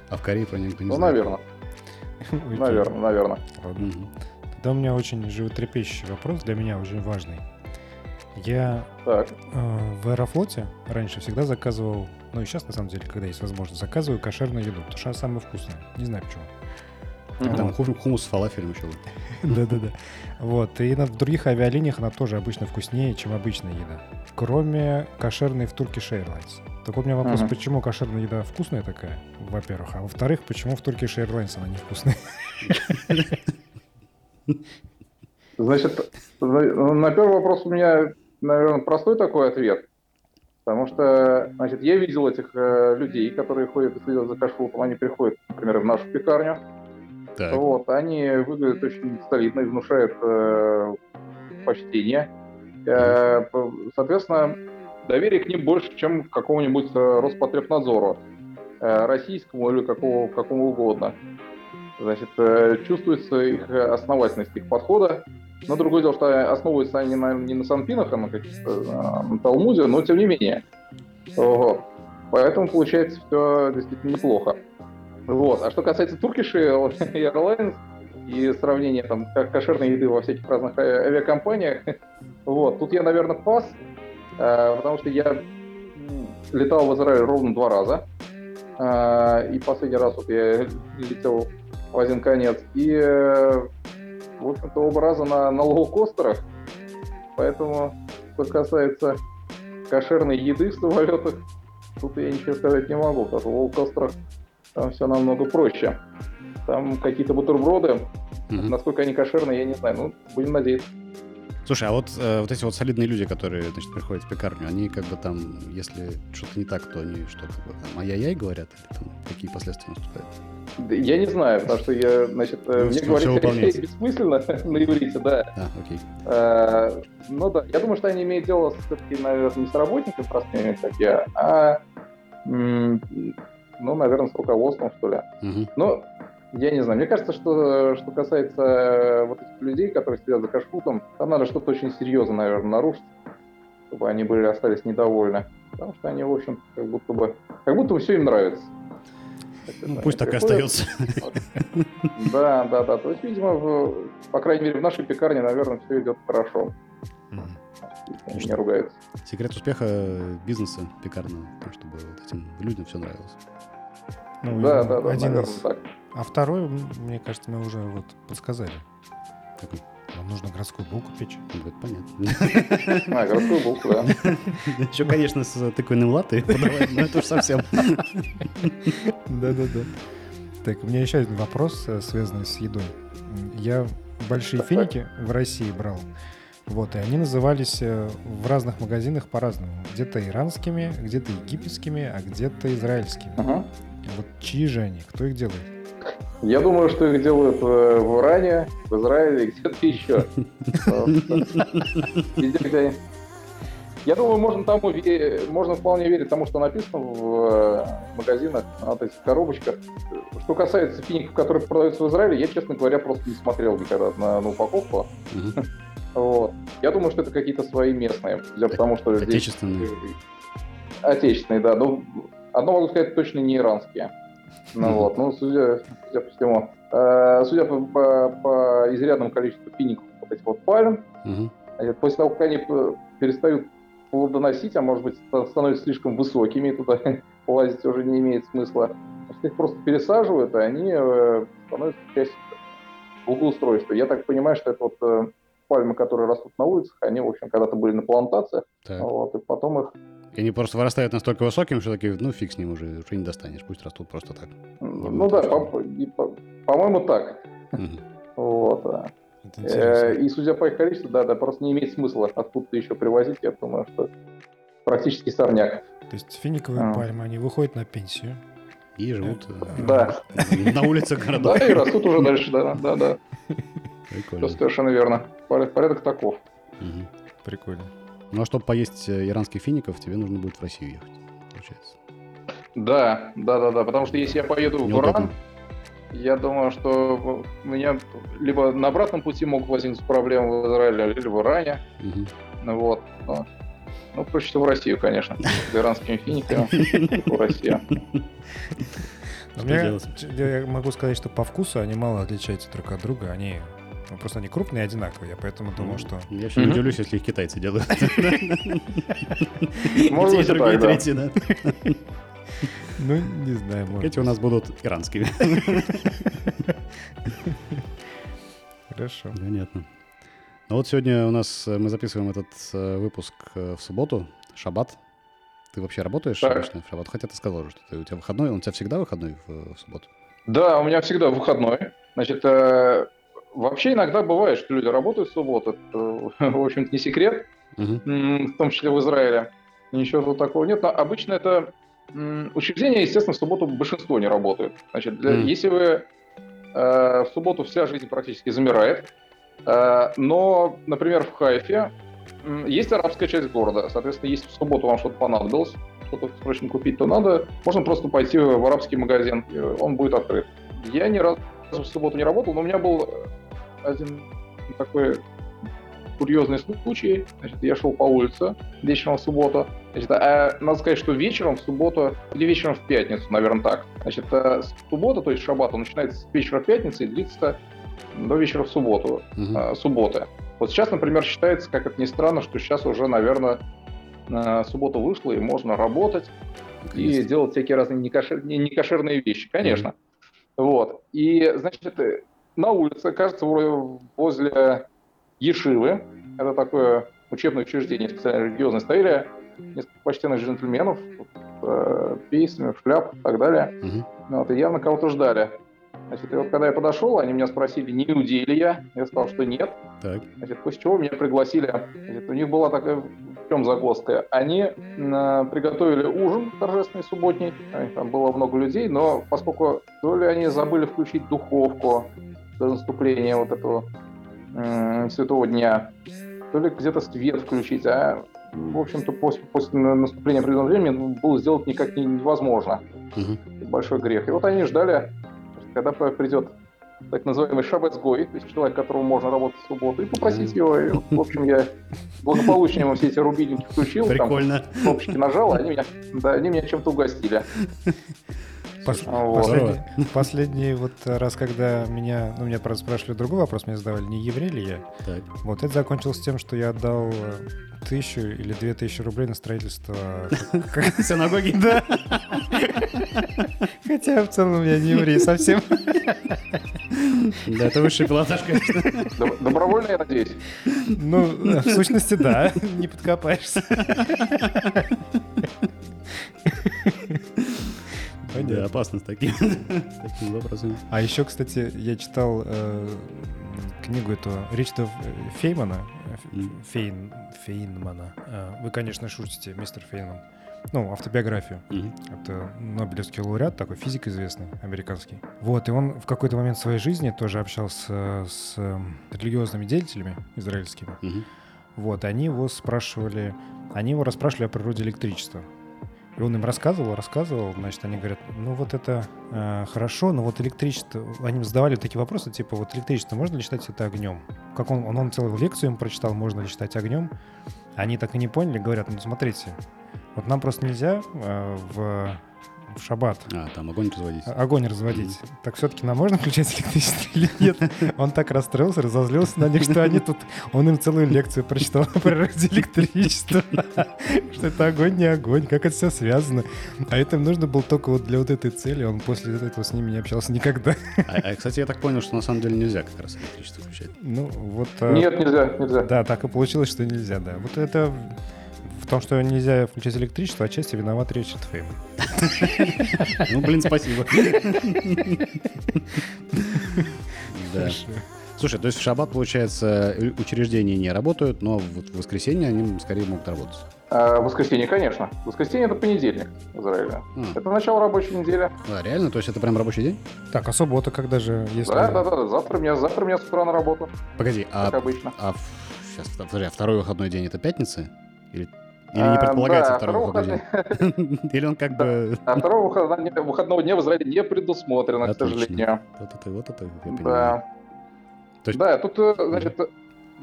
А в Корее про нее никто не Ну, знает. наверное. Окей. Наверное, наверное. Ладно. Мгм. Тогда у меня очень животрепещущий вопрос, для меня очень важный. Я Так. э, в Аэрофлоте раньше всегда заказывал, ну и сейчас на самом деле, когда есть возможность, заказываю кошерную еду, потому что она самая вкусная. Не знаю почему. Там хум- хумус с фалафелем еще. Да-да-да. Вот. И на в других авиалиниях она тоже обычно вкуснее, чем обычная еда. Кроме кошерной в Turkish Airlines. Так вот у меня вопрос, почему кошерная еда вкусная такая, во-первых, а во-вторых, почему в Turkish Airlines она невкусная? Значит, на первый вопрос у меня, наверное, простой такой ответ. Потому что, значит, я видел этих э, людей, которые ходят и следят за кашфутом. Они приходят, например, в нашу пекарню. Так. Вот, они выглядят очень солидно и внушают э, почтение. Э, соответственно, доверие к ним больше, чем к какому-нибудь э, Роспотребнадзору, э, российскому или какого, какому угодно. Значит, э, чувствуется их основательность их подхода. Но другое дело, что основываются они на, не на санпинах, а на каких-то э, на Талмуде, но тем не менее. Вот. Поэтому получается все действительно неплохо. Вот. А что касается Turkish Airlines и сравнения там кошерной еды во всяких разных а- авиакомпаниях, вот, тут я, наверное, пас, э, потому что я летал в Израиль ровно два раза. Э, И последний раз вот я летел в один конец. И, э, в общем-то, оба раза на, на лоукостерах. Поэтому, что касается кошерной еды в самолетах, тут я ничего сказать не могу. Потому что в лоукостерах там все намного проще. Там какие-то бутерброды, Мгм. насколько они кошерные, я не знаю. Ну, будем надеяться. Слушай, а вот, э, вот эти вот солидные люди, которые, значит, приходят в пекарню, они как бы там, если что-то не так, то они что, как бы там ай-яй-яй говорят, или там какие последствия наступают? Да Я не знаю, потому что я, значит, э, Ну, мне говорить бессмысленно на иврите, да. А, окей. Э, Ну да, я думаю, что они имеют дело все-таки, наверное, не с работниками простыми, как я, а, ну, наверное, с руководством, что ли. Мгм. Но я не знаю. Мне кажется, что что касается э, вот этих людей, которые сидят за кашфутом, там надо что-то очень серьезно, наверное, нарушить, чтобы они были остались недовольны. Потому что они, в общем, как будто бы, как будто бы все им нравится. Ну, пусть так и остается. Да, да, да. То есть, видимо, в- по крайней мере, в нашей пекарне, наверное, все идет хорошо. Мгм. Не ругаются. Секрет успеха бизнеса пекарного, чтобы вот этим людям все нравилось. Ну, Да, и да, да, один наверное, из- так. А второй, мне кажется, мы уже вот подсказали. Какой? Нам нужно городскую булку печь. Ну, это понятно. А, городскую булку, да. Еще, конечно, с тыквенным латте подавать, но это уж совсем. Да-да-да. Так, у меня еще один вопрос, э, связанный с едой. Я большие финики в России брал. Вот, и они назывались э, в разных магазинах по-разному. Где-то иранскими, где-то египетскими, а где-то израильскими. Ага. Вот чьи же они? Кто их делает? Я думаю, что их делают э, в Иране, в Израиле и где-то еще. Везде, где они- Я думаю, можно тому ве- можно вполне верить тому, что написано в э, магазинах, на этих коробочках. Что касается фиников, которые продаются в Израиле, я, честно говоря, просто не смотрел никогда на, на упаковку. Вот. Я думаю, что это какие-то свои местные, судя по тому, что здесь Отечественные. Отечественные, да. Ну, одно могу сказать, точно не иранские. Ну вот, ну, судя, судя по всему. Э, судя по, по- по изрядному количеству фиников вот этих вот пальм, э, после того, как они п- перестают плодоносить, а может быть ста- становятся слишком высокими, туда лазить уже не имеет смысла. Их просто пересаживают, и они э, становятся частью благоустройства. Я так понимаю, что это вот э, пальмы, которые растут на улицах, они, в общем, когда-то были на плантациях, Так. вот, и потом их И они просто вырастают настолько высокими, что такие, ну фиг с ним уже, уже не достанешь, пусть растут просто так. Ну да, по- и по- по-моему, так. Мгм. Вот. Э. И судя по их количеству, да, да, просто не имеет смысла откуда-то еще привозить. Я думаю, что практически сорняк. То есть финиковые а. пальмы, они выходят на пенсию. И живут э, Да. на улицах городов. Да, и растут уже дальше, да, да, да. Прикольно. Все совершенно верно. Порядок, таков. Прикольно. Ну а чтобы поесть э, иранских фиников, тебе нужно будет в Россию ехать, получается. Да, да, да, да. Потому что если я поеду в. Иран, я думаю, что у меня либо на обратном пути могут возникнуть проблемы в Израиле, либо в Иране. Угу. Вот. Но, ну, проще всего в Россию, конечно. С иранскими финиками в Россию. Я могу сказать, что по вкусу они мало отличаются друг от друга. Они ну, просто они крупные и одинаковые, я поэтому думал, что... Я еще не удивлюсь, если их китайцы делают. Может быть, другие, третьи, да. Ну, не знаю, может Эти у нас будут иранскими. Хорошо. Понятно. Ну вот сегодня у нас, э, мы записываем этот э, выпуск э, в субботу, шаббат. Ты вообще работаешь так. обычно в шаббат? Хотя ты сказал уже, что ты, у тебя выходной, он у тебя всегда выходной в, в субботу? Да, у меня всегда выходной. Значит, э, вообще иногда бывает, что люди работают в субботу. Это, в общем-то, не секрет, угу. в том числе в Израиле. Ничего тут такого нет. Но обычно это Учреждения, естественно, в субботу большинство не работают. Значит, для, если вы э, в субботу вся жизнь практически замирает, э, но, например, в Хайфе э, есть арабская часть города. Соответственно, если в субботу вам что-то понадобилось, что-то срочно купить, то надо, можно просто пойти в арабский магазин, он будет открыт. Я ни разу в субботу не работал, но у меня был один такой курьезный случай. Значит, я шел по улице вечером в субботу. Значит, а надо сказать, что вечером в субботу, или вечером в пятницу, наверное, так. Значит, а суббота, то есть шаббат, он начинается с вечера в пятницу и длится до вечера в субботу, угу. а, субботы. Вот сейчас, например, считается, как это ни странно, что сейчас уже, наверное, суббота вышла, и можно работать Конечно. и делать всякие разные некошер... некошерные вещи, конечно. Угу. Вот. И, значит, на улице, кажется, возле Ешивы. Это такое учебное учреждение специально религиозное. Стояли несколько почтенных джентльменов с э, пейсами, в шляп и так далее. Угу. Вот, и явно кого-то ждали. Значит, и вот когда я подошел, они меня спросили, не иудей ли я. Я сказал, что нет. Так. Значит, после чего меня пригласили. Значит, у них была такая в чем загвоздка? Они э, приготовили ужин торжественный субботний. Там было много людей, но поскольку то ли они забыли включить духовку до наступления вот этого Святого Дня, то ли где-то свет включить, а в общем-то, после, после наступления определенного времени было сделать никак невозможно. Угу. Большой грех. И вот они ждали, когда придет так называемый шаббатсгой, то есть человек, которому можно работать в субботу, и попросить его. И, в общем, я благополучно ему все эти рубильники включил, Прикольно. там кнопочки нажал, они меня, да, они меня чем-то угостили. Пос, вот. последний, последний вот раз, когда меня, ну, меня просто спрашивали другой вопрос, мне задавали, не еврей ли я? Так. Вот это закончилось тем, что я отдал э, тысячу или две тысячи рублей на строительство синагоги. Да. Хотя в целом я не еврей совсем. Да, это высший пилотаж, конечно. Добровольно, я надеюсь. Ну, в сущности, да, не подкопаешься. Понятно. Да, опасно с такими, с такими вопросами. А еще, кстати, я читал э, книгу эту Ричарда Феймана, Фейн, Фейнмана. Э, вы, конечно, шутите, мистер Фейнман. Ну, автобиографию. Mm-hmm. Это Нобелевский лауреат, такой физик известный, американский. Вот, и он в какой-то момент своей жизни тоже общался с религиозными деятелями израильскими. Mm-hmm. Вот, они его спрашивали, они его расспрашивали о природе электричества. И он им рассказывал, рассказывал, значит, они говорят, ну вот это э, хорошо, но вот электричество, они задавали такие вопросы, типа, вот электричество, можно ли считать это огнем? Как он, он, он целую лекцию им прочитал, можно ли считать огнем? Они так и не поняли, говорят, ну смотрите, вот нам просто нельзя э, в в шаббат. А, там огонь разводить. А, огонь разводить. Mm-hmm. Так все-таки нам можно включать электричество или нет? Он так расстроился, разозлился на них, что они тут... Он им целую лекцию прочитал о природе электричества. Что это огонь, не огонь, как это все связано. А это нужно было только вот для вот этой цели. Он после этого с ними не общался никогда. А, а кстати, я так понял, что на самом деле нельзя как раз электричество включать. Ну, вот... А, нет, нельзя, нельзя. Да, так и получилось, что нельзя, да. Вот это в том, что нельзя включать электричество, отчасти виноват Ричард Фейм. Ну, блин, спасибо. Слушай, то есть в шаббат, получается, учреждения не работают, но вот в воскресенье они скорее могут работать. А, в воскресенье, конечно. Воскресенье это понедельник в Израиле. А. Это начало рабочей недели. Да, реально? То есть это прям рабочий день? Так, а суббота когда же? Если... Да, да, да, да. Завтра меня, завтра меня с утра на работу. Погоди, как а, обычно. А, сейчас, подожди, а второй выходной день это пятница? Или Или не А, предполагается да, второй второго выходной день? Или он как бы... А второго выходного дня в Израиле не предусмотрено, к сожалению. Вот это, вот это, я понимаю. Да. Тут, э, значит,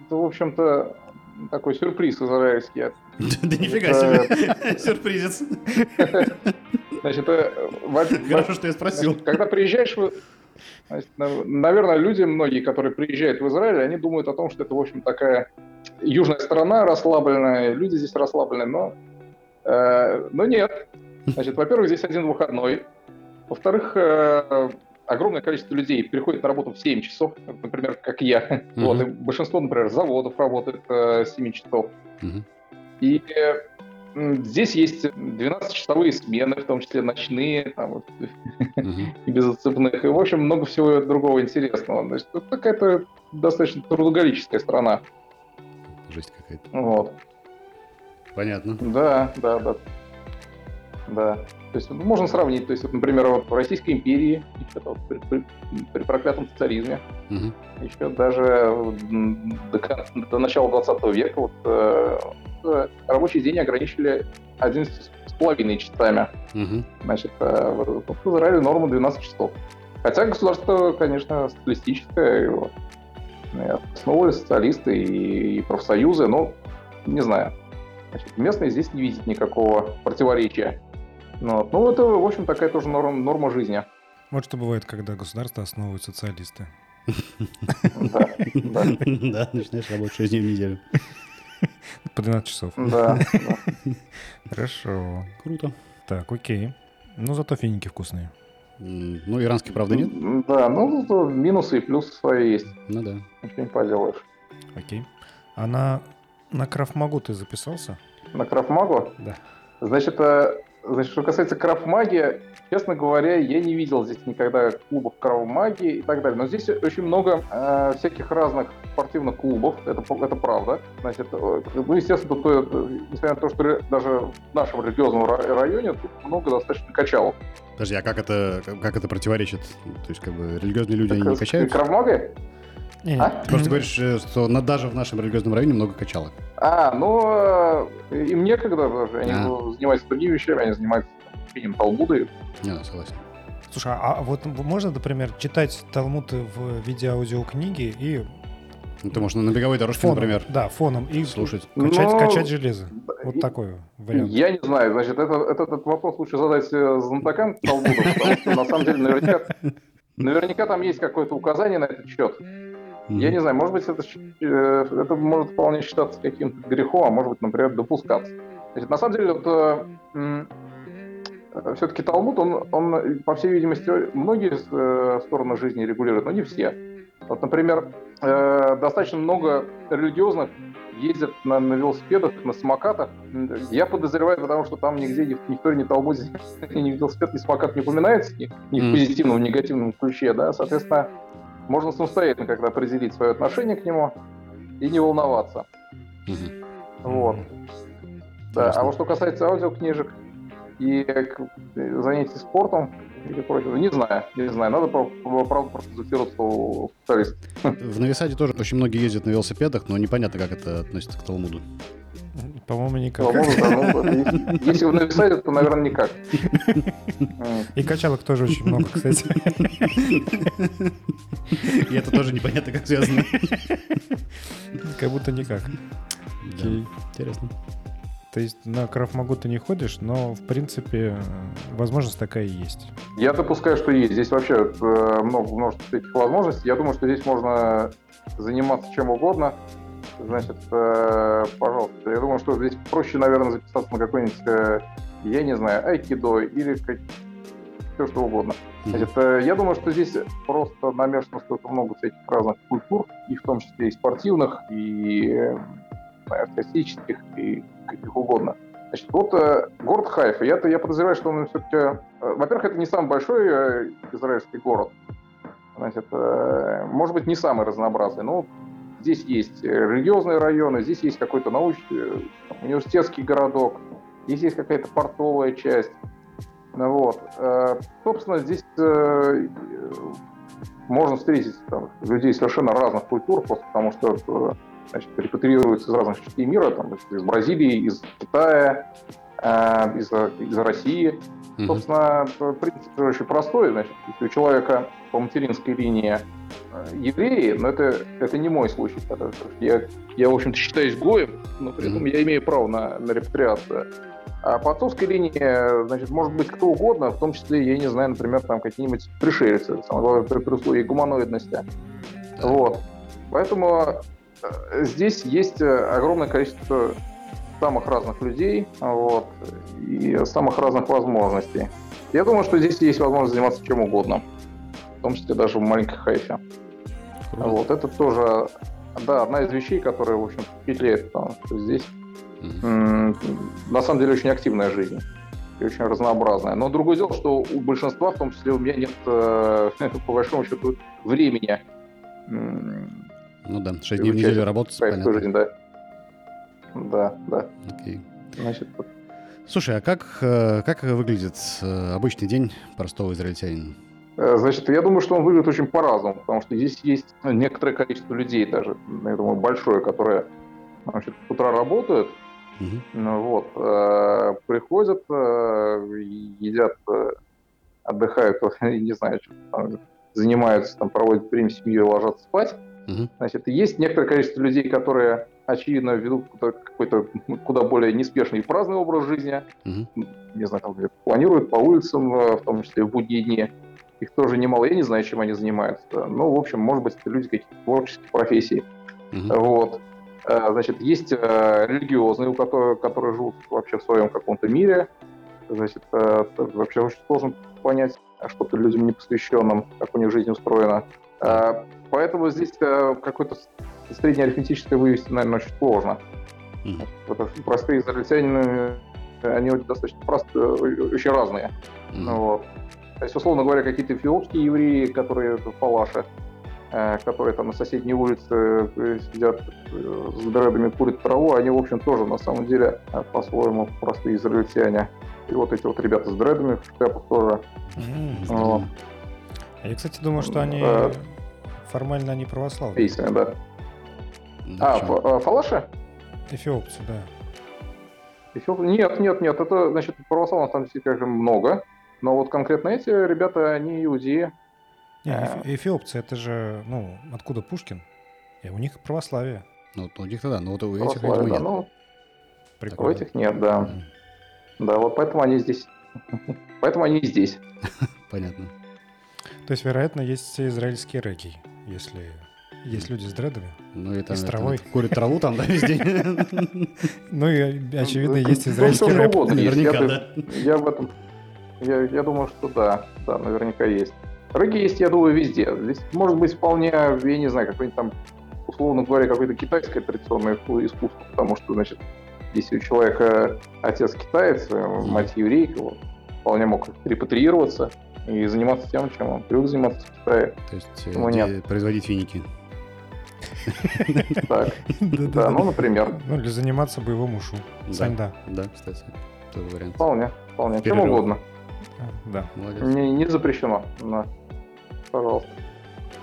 в общем-то, такой сюрприз израильский. Да нифига себе. Сюрпризец. Значит, э, Хорошо, что я спросил. Когда приезжаешь, значит, наверное, люди, многие, которые приезжают в Израиль, они думают о том, что это, в общем, такая южная страна расслабленная, люди здесь расслабленные, но, э, но нет. Значит, во-первых, здесь один выходной. Во-вторых, э, огромное количество людей приходит на работу в 7 часов, например, как я. Мгм. Вот, и большинство, например, заводов работает э, с 7 часов. Мгм. И э, здесь есть 12-часовые смены, в том числе ночные, там, вот, Мгм. и безотцепных. И, в общем, много всего другого интересного. Значит, это какая-то достаточно трудоголическая страна. Жесть какая-то. Вот. Понятно. Да, да, да. Да. То есть ну, можно сравнить, то есть, вот, например, вот в Российской империи, еще вот при, при- при проклятом социализме, Мгм. еще даже до, до начала 20 века вот, э, э, рабочий день ограничили 11 с половиной часами. Мгм. Значит, э, в Израиле норма 12 часов. Хотя государство, конечно, социалистическое, его, основывали социалисты и, и профсоюзы, но не знаю. Значит, местные здесь не видят никакого противоречия. Ну, вот. ну, это, в общем, такая тоже норма, норма жизни. Вот что бывает, когда государство основывают социалисты. Да, начинаешь работать 6 дней в неделю. По 12 часов. да. Хорошо. Круто. Так, окей. Ну, зато финики вкусные. Ну, иранских, правда, нет? Да, ну, минусы и плюсы свои есть. Ну да. Ничего не поделаешь. Окей. А на, на Крафмагу ты записался? На крафмагу? Да. Значит, э, значит, что касается крафмаги, честно говоря, я не видел здесь никогда клубов крафмаги и так далее. Но здесь очень много э, всяких разных спортивных клубов, это, это правда. Значит, э, ну, естественно, тут, э, несмотря на то, что даже в нашем религиозном ра- районе тут много достаточно качалов. Подожди, а как это, как- это противоречит? То есть, как бы, религиозные люди, они Так, не э, качаются? Крафмагой? Не, А? Ты Просто говоришь, э, что на- даже в нашем религиозном районе много качалок. А, ну, э, им некогда даже. Они А. занимаются другими вещами, они занимаются учением Талмуда. и Не, да, согласен. Слушай, а, а вот можно, например, читать Талмуд в виде аудиокниги и Ну, ты можешь на беговой дорожке, фоном, например, да, фоном и слушать. качать, Ну, качать железо. Вот и- такой вариант. Я не знаю, значит, это, это- этот вопрос лучше задать э, знатокам Талмуда, потому что на самом деле наверняка, наверняка там есть какое-то указание на этот счет. Я не знаю, может быть, это, э, это может вполне считаться каким-то грехом, а может быть, например, допускаться. Значит, на самом деле, вот, все-таки Талмуд, он, он, э, по всей видимости, многие э, стороны жизни регулирует, но не все. Вот, например, э, достаточно много религиозных ездят на, на велосипедах, на самокатах. Я подозреваю, потому что там нигде ни, ни в Торе, ни в Талмуде ни велосипед, ни самокат не упоминается, ни, ни в позитивном, ни в негативном ключе, да, соответственно, можно самостоятельно как-то определить свое отношение к нему и не волноваться. Мгм. Вот. Да, Интересно. а вот что касается аудиокнижек и к- э, занятий спортом или прочего, не знаю, не знаю. Надо, проконсультироваться у специалиста. В Новисаде тоже очень многие ездят на велосипедах, но непонятно, как это относится к Талмуду. По-моему, никак. Талмуду, да, ну, если- вы написали, то, наверное, никак. И качалок тоже очень много, кстати. И это тоже непонятно, как связано. Как будто никак. Да, Окей. Интересно. То есть на Крафмагу ты не ходишь, но, в принципе, э, возможность такая и есть. Я допускаю, что есть. Здесь вообще э, много, множество всяких возможностей. Я думаю, что здесь можно заниматься чем угодно. Значит, э, пожалуйста, я думаю, что здесь проще, наверное, записаться на какой-нибудь, э, я не знаю, айкидо или как... все что угодно. Значит, э, я думаю, что здесь просто намешано что-то много всяких разных культур, и в том числе и спортивных, и э, артистических, и каких угодно. Значит, вот э, город Хайфа. Я-то я подозреваю, что он все-таки... во-первых, это не самый большой э, израильский город. Значит, э, может быть, не самый разнообразный, но здесь есть э, религиозные районы, здесь есть какой-то научный, э, университетский городок, здесь есть какая-то портовая часть. Ну Вот. Э, Собственно, здесь можно встретить там, людей совершенно разных культур, просто потому что значит, репатриируются из разных частей мира, там, из Бразилии, из Китая, э, из, из России. Mm-hmm. Собственно, принцип очень простой. Значит, если у человека по материнской линии э, евреи, но это, это не мой случай. Я, я в общем-то, считаюсь гоем, но при этом я имею право на, на репатриацию. А по отцовской линии, значит, может быть кто угодно, в том числе, я не знаю, например, там какие-нибудь пришельцы, самое главное, при, при условии гуманоидности. Вот. Поэтому э, здесь есть э, огромное количество самых разных людей вот, и самых разных возможностей. Я думаю, что здесь есть возможность заниматься чем угодно, в том числе даже в маленькой хайфе. Вот, это тоже, да, одна из вещей, которая, в общем, впечатляет, потому что здесь mm-hmm. на самом деле очень активная жизнь и очень разнообразная. Но другое дело, что у большинства, в том числе у меня, нет, э, по большому счету, времени. Ну да, 6 дней в неделю работать, понятно. Жизнь, да. Да, да. Окей. Значит. Слушай, а как, э, как выглядит э, обычный день простого израильтянина? Э, значит, я думаю, что он выглядит очень по-разному, потому что здесь есть ну, некоторое количество людей даже, я думаю, большое, которые значит, с утра работают, угу. вот, э, приходят, э, едят, отдыхают, не знаю, там, занимаются, там, проводят время с семьей, ложатся спать. Угу. Значит, есть некоторое количество людей, которые очевидно, ведут какой-то куда более неспешный и праздный образ жизни. Угу. Не знаю, там, планируют по улицам, э, в том числе в будние дни. Их тоже немало, я не знаю, чем они занимаются. Ну, в общем, может быть, это люди каких-то творческих профессий. Угу. Вот. Э, значит, есть э, религиозные, у которых, которые живут вообще в своем каком-то мире. Значит, вообще очень сложно понять что-то людям непосвященным, как у них жизнь устроена. Поэтому здесь какой-то среднеарифметическое вывести, наверное, очень сложно. Mm-hmm. Потому что простые израильтяне, они достаточно простые, очень разные. Mm-hmm. Вот. То есть, условно говоря, какие-то эфиопские евреи, которые в Палаше, э, которые там на соседней улице э, сидят э, с дредами, курят траву, они, в общем, тоже на самом деле по-своему простые израильтяне. И вот эти вот ребята с дредами в шляпах тоже. Mm-hmm. Вот. Я, кстати, думаю, что они а, формально они православные. Песня, да. А, а, фалаши? Эфиопцы, да. Эфиоп... Нет, нет, нет, это, значит, православных там действительно же много, но вот конкретно эти ребята, они иудеи. Не, а... эфиопцы, это же, ну, откуда Пушкин? И у них православие. Ну, у них-то да, но вот у этих, видимо, да, нет. Ну, у этих нет, да. Mm. Да, вот поэтому они здесь. поэтому они здесь. Понятно. То есть, вероятно, есть все израильские реки, если есть люди с дредами. Ну и там, и с травой. Это, курят траву там, да, везде. Ну и, очевидно, есть израильский рэп. Наверняка, да. Я в этом... Я думаю, что да. Да, наверняка есть. Рыги есть, я думаю, везде. Здесь может быть вполне, я не знаю, какой-нибудь там, условно говоря, какое-то китайское традиционное искусство, потому что, значит, если у человека отец китаец, мать еврейка, вполне мог репатриироваться и заниматься тем, чем он привык заниматься в Китае. То есть э, производить финики. Так. Да, ну, например. Ну, или заниматься боевым ушу. Сань, да. Да, кстати, тоже вариант. Вполне, вполне. Чем угодно. Да. Молодец. Не запрещено. Пожалуйста.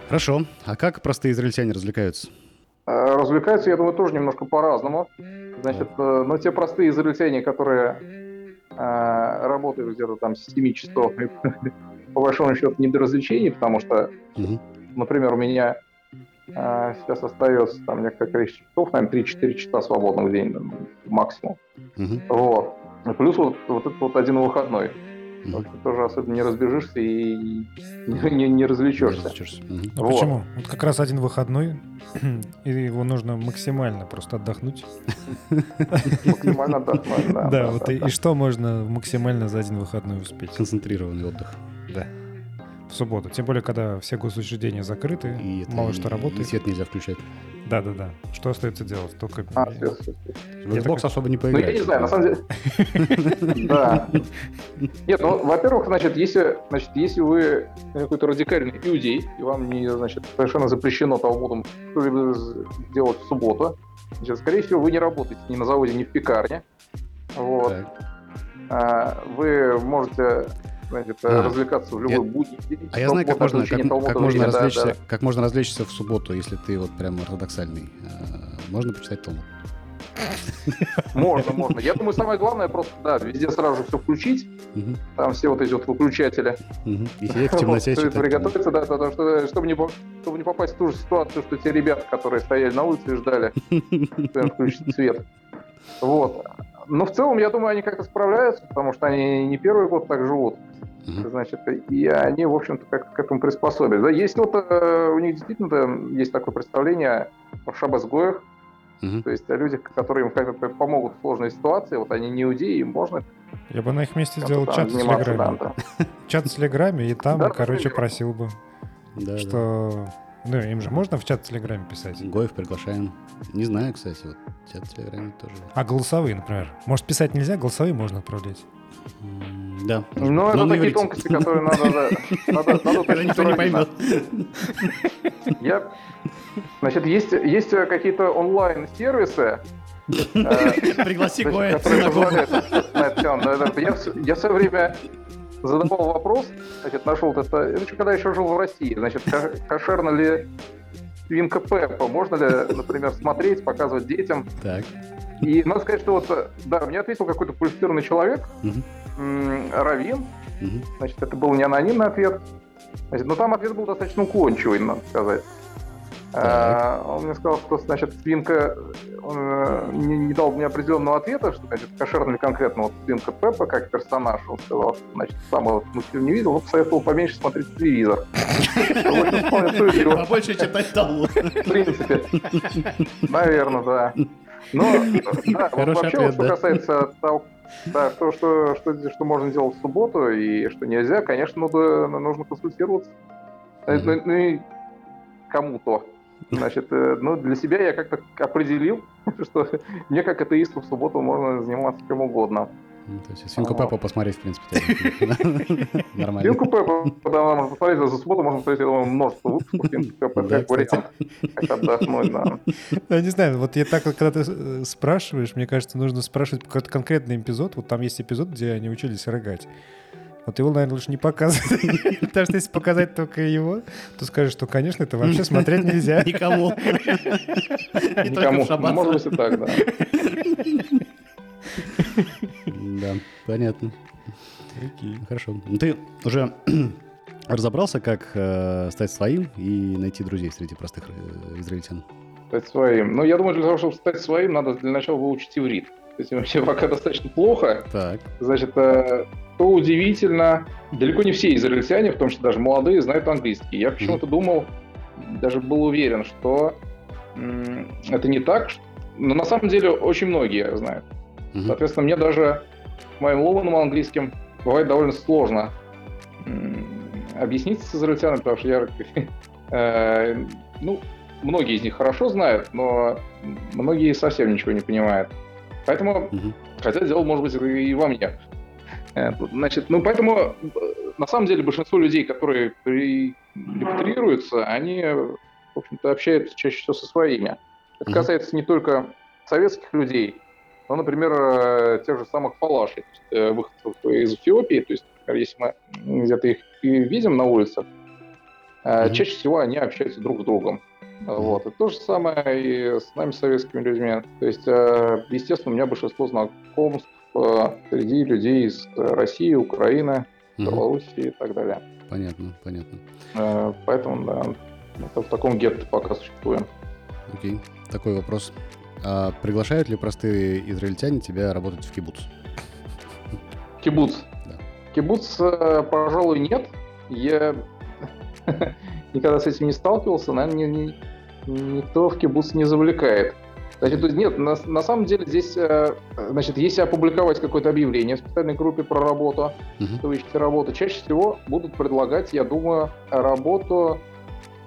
Хорошо. А как простые израильтяне развлекаются? А, развлекаются, я думаю, тоже немножко по-разному. Значит, э, но те простые израильтяне, которые а, работают где-то там с 7 часов, по большому счету не до развлечений, потому что, например, у меня а сейчас остается там некоторое количество часов, наверное, 3-4 часа свободных в день максимум. Угу. Вот. Плюс вот, вот этот вот один выходной. Угу. Ты тоже особенно не разбежишься и не, не, не развлечешься. Не развлечешься. Угу. Ну, вот. Почему? Вот как раз один выходной, и его нужно максимально просто отдохнуть. Максимально отдохнуть, да. Да, вот и что можно максимально за один выходной успеть? Концентрированный отдых. Да в субботу. Тем более, когда все госучреждения закрыты, и мало что работает. И свет нельзя включать. Да-да-да. Что остается делать? Только... А, свет, свет, В Xbox особо не поиграть. Ну, я не знаю, на самом деле... Да. Нет, ну, во-первых, значит, если, значит, если вы какой-то радикальный иудей, и вам не, значит, совершенно запрещено того что-либо делать в субботу, значит, скорее всего, вы не работаете ни на заводе, ни в пекарне. Вот. А, вы можете значит, а, развлекаться в любой я... будний день. А я знаю, как можно, как, как, можно развлечься, да, да. как можно развлечься в субботу, если ты вот прям ортодоксальный. Можно почитать Талмуд. Можно, можно. Я думаю, самое главное просто, да, везде сразу же все включить. Угу. Там все вот эти вот выключатели. Угу. И в темноте вот, Приготовиться, да, потому что, чтобы не, чтобы не попасть в ту же ситуацию, что те ребята, которые стояли на улице и ждали, включат свет. Вот. Но в целом, я думаю, они как-то справляются, потому что они не первый год так живут. Значит, и они, в общем-то, как к этому приспособились. Да, есть вот, э, у них действительно есть такое представление о шабасгоях, Угу. То есть люди, которые им как бы помогут в сложной ситуации, вот они не иудеи, им можно... Я бы на их месте сделал чат в Телеграме. Да, да. Чат в Телеграме, и там, да, короче, просил бы, да, что... Да. Ну, им же можно в чат в Телеграме писать? Гоев приглашаем. Не знаю, кстати, вот чат в Телеграме тоже. А голосовые, например? Может, писать нельзя, голосовые можно отправлять? Да. Ну, это такие тонкости, которые надо... надо, надо никто не поймет. Я Значит, есть, есть какие-то онлайн-сервисы, э, Пригласи Гоя Я все время задавал вопрос, значит, нашел это, это когда еще жил в России, значит, кошерно ли свинка Пеппа, можно ли, например, смотреть, показывать детям. Так. И надо сказать, что вот, да, мне ответил какой-то квалифицированный человек, Равин, значит, это был не анонимный ответ, значит, но там ответ был достаточно уклончивый, надо сказать. А, он мне сказал, что, значит, свинка, он э, не, не дал мне определенного ответа, что, значит, кошерно ли конкретно вот свинка Пеппа как персонаж. Он сказал, что, значит, сам его мультфильм не видел, он посоветовал поменьше смотреть телевизор. Побольше читать Талмуд. В принципе. Наверное, да. Но, да, вообще, что касается того, да, что, что, что, что можно делать в субботу и что нельзя, конечно, нужно, нужно консультироваться. Mm-hmm. Ну, и кому-то. Значит, э, ну, для себя я как-то определил, что мне как атеисту в субботу можно заниматься чем угодно. Ну, то есть свинку Пеппу посмотреть, в принципе, нормально. Свинку Пеппу, когда можно посмотреть, за субботу можно посмотреть, я думаю, множество выпусков свинки Пеппу, как вариант, как отдохнуть, да. Я не знаю, вот я так, когда ты э, спрашиваешь, мне кажется, нужно спрашивать какой-то конкретный эпизод, вот там есть эпизод, где они учились рыгать. Вот его, наверное, лучше не показывать. Потому что если показать только его, то скажешь, что, конечно, это вообще смотреть нельзя. Никому. Никому. Может быть и так, да. Да, понятно. Хорошо. Ну, ты уже разобрался, как э, стать своим и найти друзей среди простых э, израильтян? Стать своим. Ну, я думаю, для того, чтобы стать своим, надо для начала выучить иврит. То есть вообще пока достаточно плохо. Так. Значит, э, что удивительно, далеко не все израильтяне, в том числе даже молодые, знают английский. Я почему-то думал, даже был уверен, что это не так, но на самом деле очень многие знают. Соответственно, мне даже моим ломаным английским бывает довольно сложно объяснить с израильтянами, потому что я, э, ну, многие из них хорошо знают, но многие совсем ничего не понимают. Поэтому, хотя дело может быть и во мне. Э, значит, ну поэтому э, на самом деле большинство людей, которые репатриируются, они, в общем-то, общаются чаще всего со своими. Это касается не только советских людей, но, например, э, тех же самых фалашей, выходцев из Эфиопии, то есть, если мы где-то их видим на улицах, mm-hmm. чаще всего они общаются друг с другом. Вот. И то же самое и с нами, советскими людьми. То есть, естественно, у меня большинство знакомств среди людей из России, Украины, Белоруссии и так далее. Понятно, понятно. Э, поэтому, да, в таком гетто пока существуем. Окей. Такой вопрос. А приглашают ли простые израильтяне тебя работать в кибуц? Кибуц? Да. Кибуц, э, пожалуй, нет. Я никогда с этим не сталкивался. Наверное, никто в кибуц не завлекает. Значит, нет, на, на самом деле здесь, э, значит, если опубликовать какое-то объявление в специальной группе про работу, uh-huh. вы ищете работу, чаще всего будут предлагать, я думаю, работу,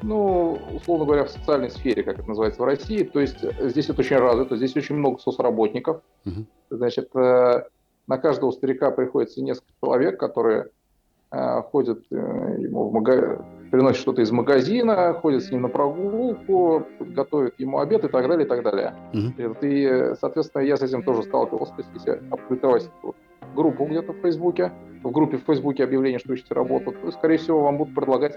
ну, условно говоря, в социальной сфере, как это называется в России. То есть здесь это очень развито, здесь очень много соцработников. Uh-huh. Значит, э, на каждого старика приходится несколько человек, которые э, ходят ему в магазин приносит что-то из магазина, ходит с ним на прогулку, готовит ему обед и так далее, и так далее. Mm-hmm. И, соответственно, я с этим тоже сталкивался. То есть, если опубликовать группу где-то в Фейсбуке, в группе в Фейсбуке объявление, что ищете работу, то, скорее всего, вам будут предлагать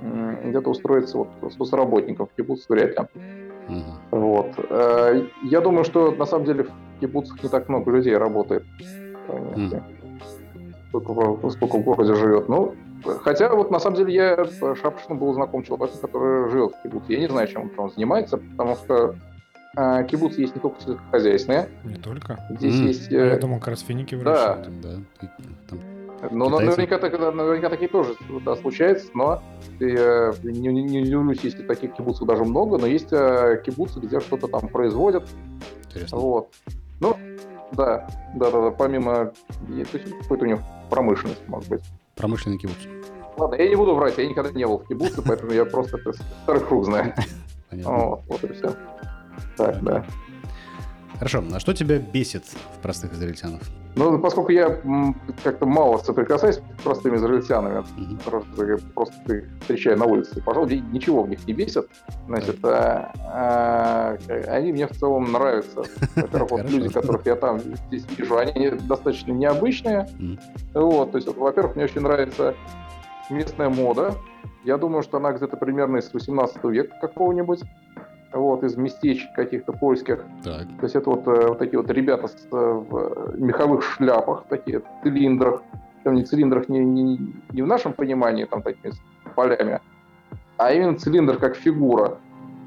где-то устроиться вот с работником в кибуц вряд ли. Угу. Вот. Э, я думаю, что на самом деле в кибуцах не так много людей работает. Угу. Сколько, сколько в городе живет. Ну, хотя вот на самом деле я шапочно был знаком человеком, который живет в кибуце. Я не знаю, чем он там занимается, потому что а, кибуцы есть не только сельскохозяйственные. Не только. Здесь mm. есть... А я думал, как раз финики выращивают. Да. да. Там но наверняка, наверняка такие тоже да, случаются, но я не, не, не удивлюсь, если таких кибуцев даже много, но есть э, кибуцы, где что-то там производят. Интересно. Вот. Ну, да, да, да, да, помимо... То есть какой-то у них промышленность, может быть. Промышленный кибуц. Ладно, я не буду врать, я никогда не был в кибуце, поэтому я просто старый круг знаю. Понятно. Вот, вот и все. Так, да. Хорошо, а что тебя бесит в простых израильтянах? Ну, поскольку я как-то мало соприкасаюсь с простыми израильтянами, mm-hmm. просто, просто встречаю на улице, пожалуй, ничего в них не бесит. Значит, а, а, они мне в целом нравятся. Во-первых, вот люди, которых я там здесь вижу, они достаточно необычные. Mm-hmm. Вот, то есть, во-первых, мне очень нравится местная мода. Я думаю, что она где-то примерно из 18 века какого-нибудь вот, из местечек каких-то польских. Так. То есть это вот, э, вот такие вот ребята с, э, в меховых шляпах, такие цилиндрах, там не цилиндрах не, не, не в нашем понимании, там такими полями, а именно цилиндр как фигура.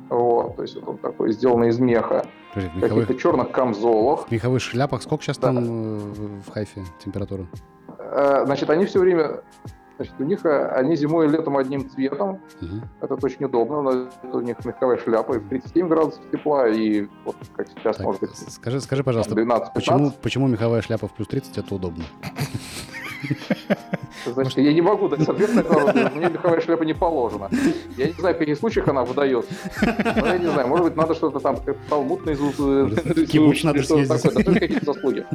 Вот, то есть вот он такой, сделанный из меха. Подожди, в меховых... Каких-то черных камзолах. В меховых шляпах сколько сейчас да. там э, в Хайфе температура? Значит, они все время Значит, у них э, они зимой и летом одним цветом. Угу. Это очень удобно. Но у них меховая шляпа и 37 градусов тепла, и вот как сейчас, так, может быть... Скажи, скажи пожалуйста, 12 почему, почему меховая шляпа в плюс 30 это удобно? Значит, я не могу дать ответ на это, мне меховая шляпа не положена. Я не знаю, в каких случаях она выдает. Но я не знаю, может быть, надо что-то там, талмуд наизусть. Кибуч надо съездить. какие-то заслуги.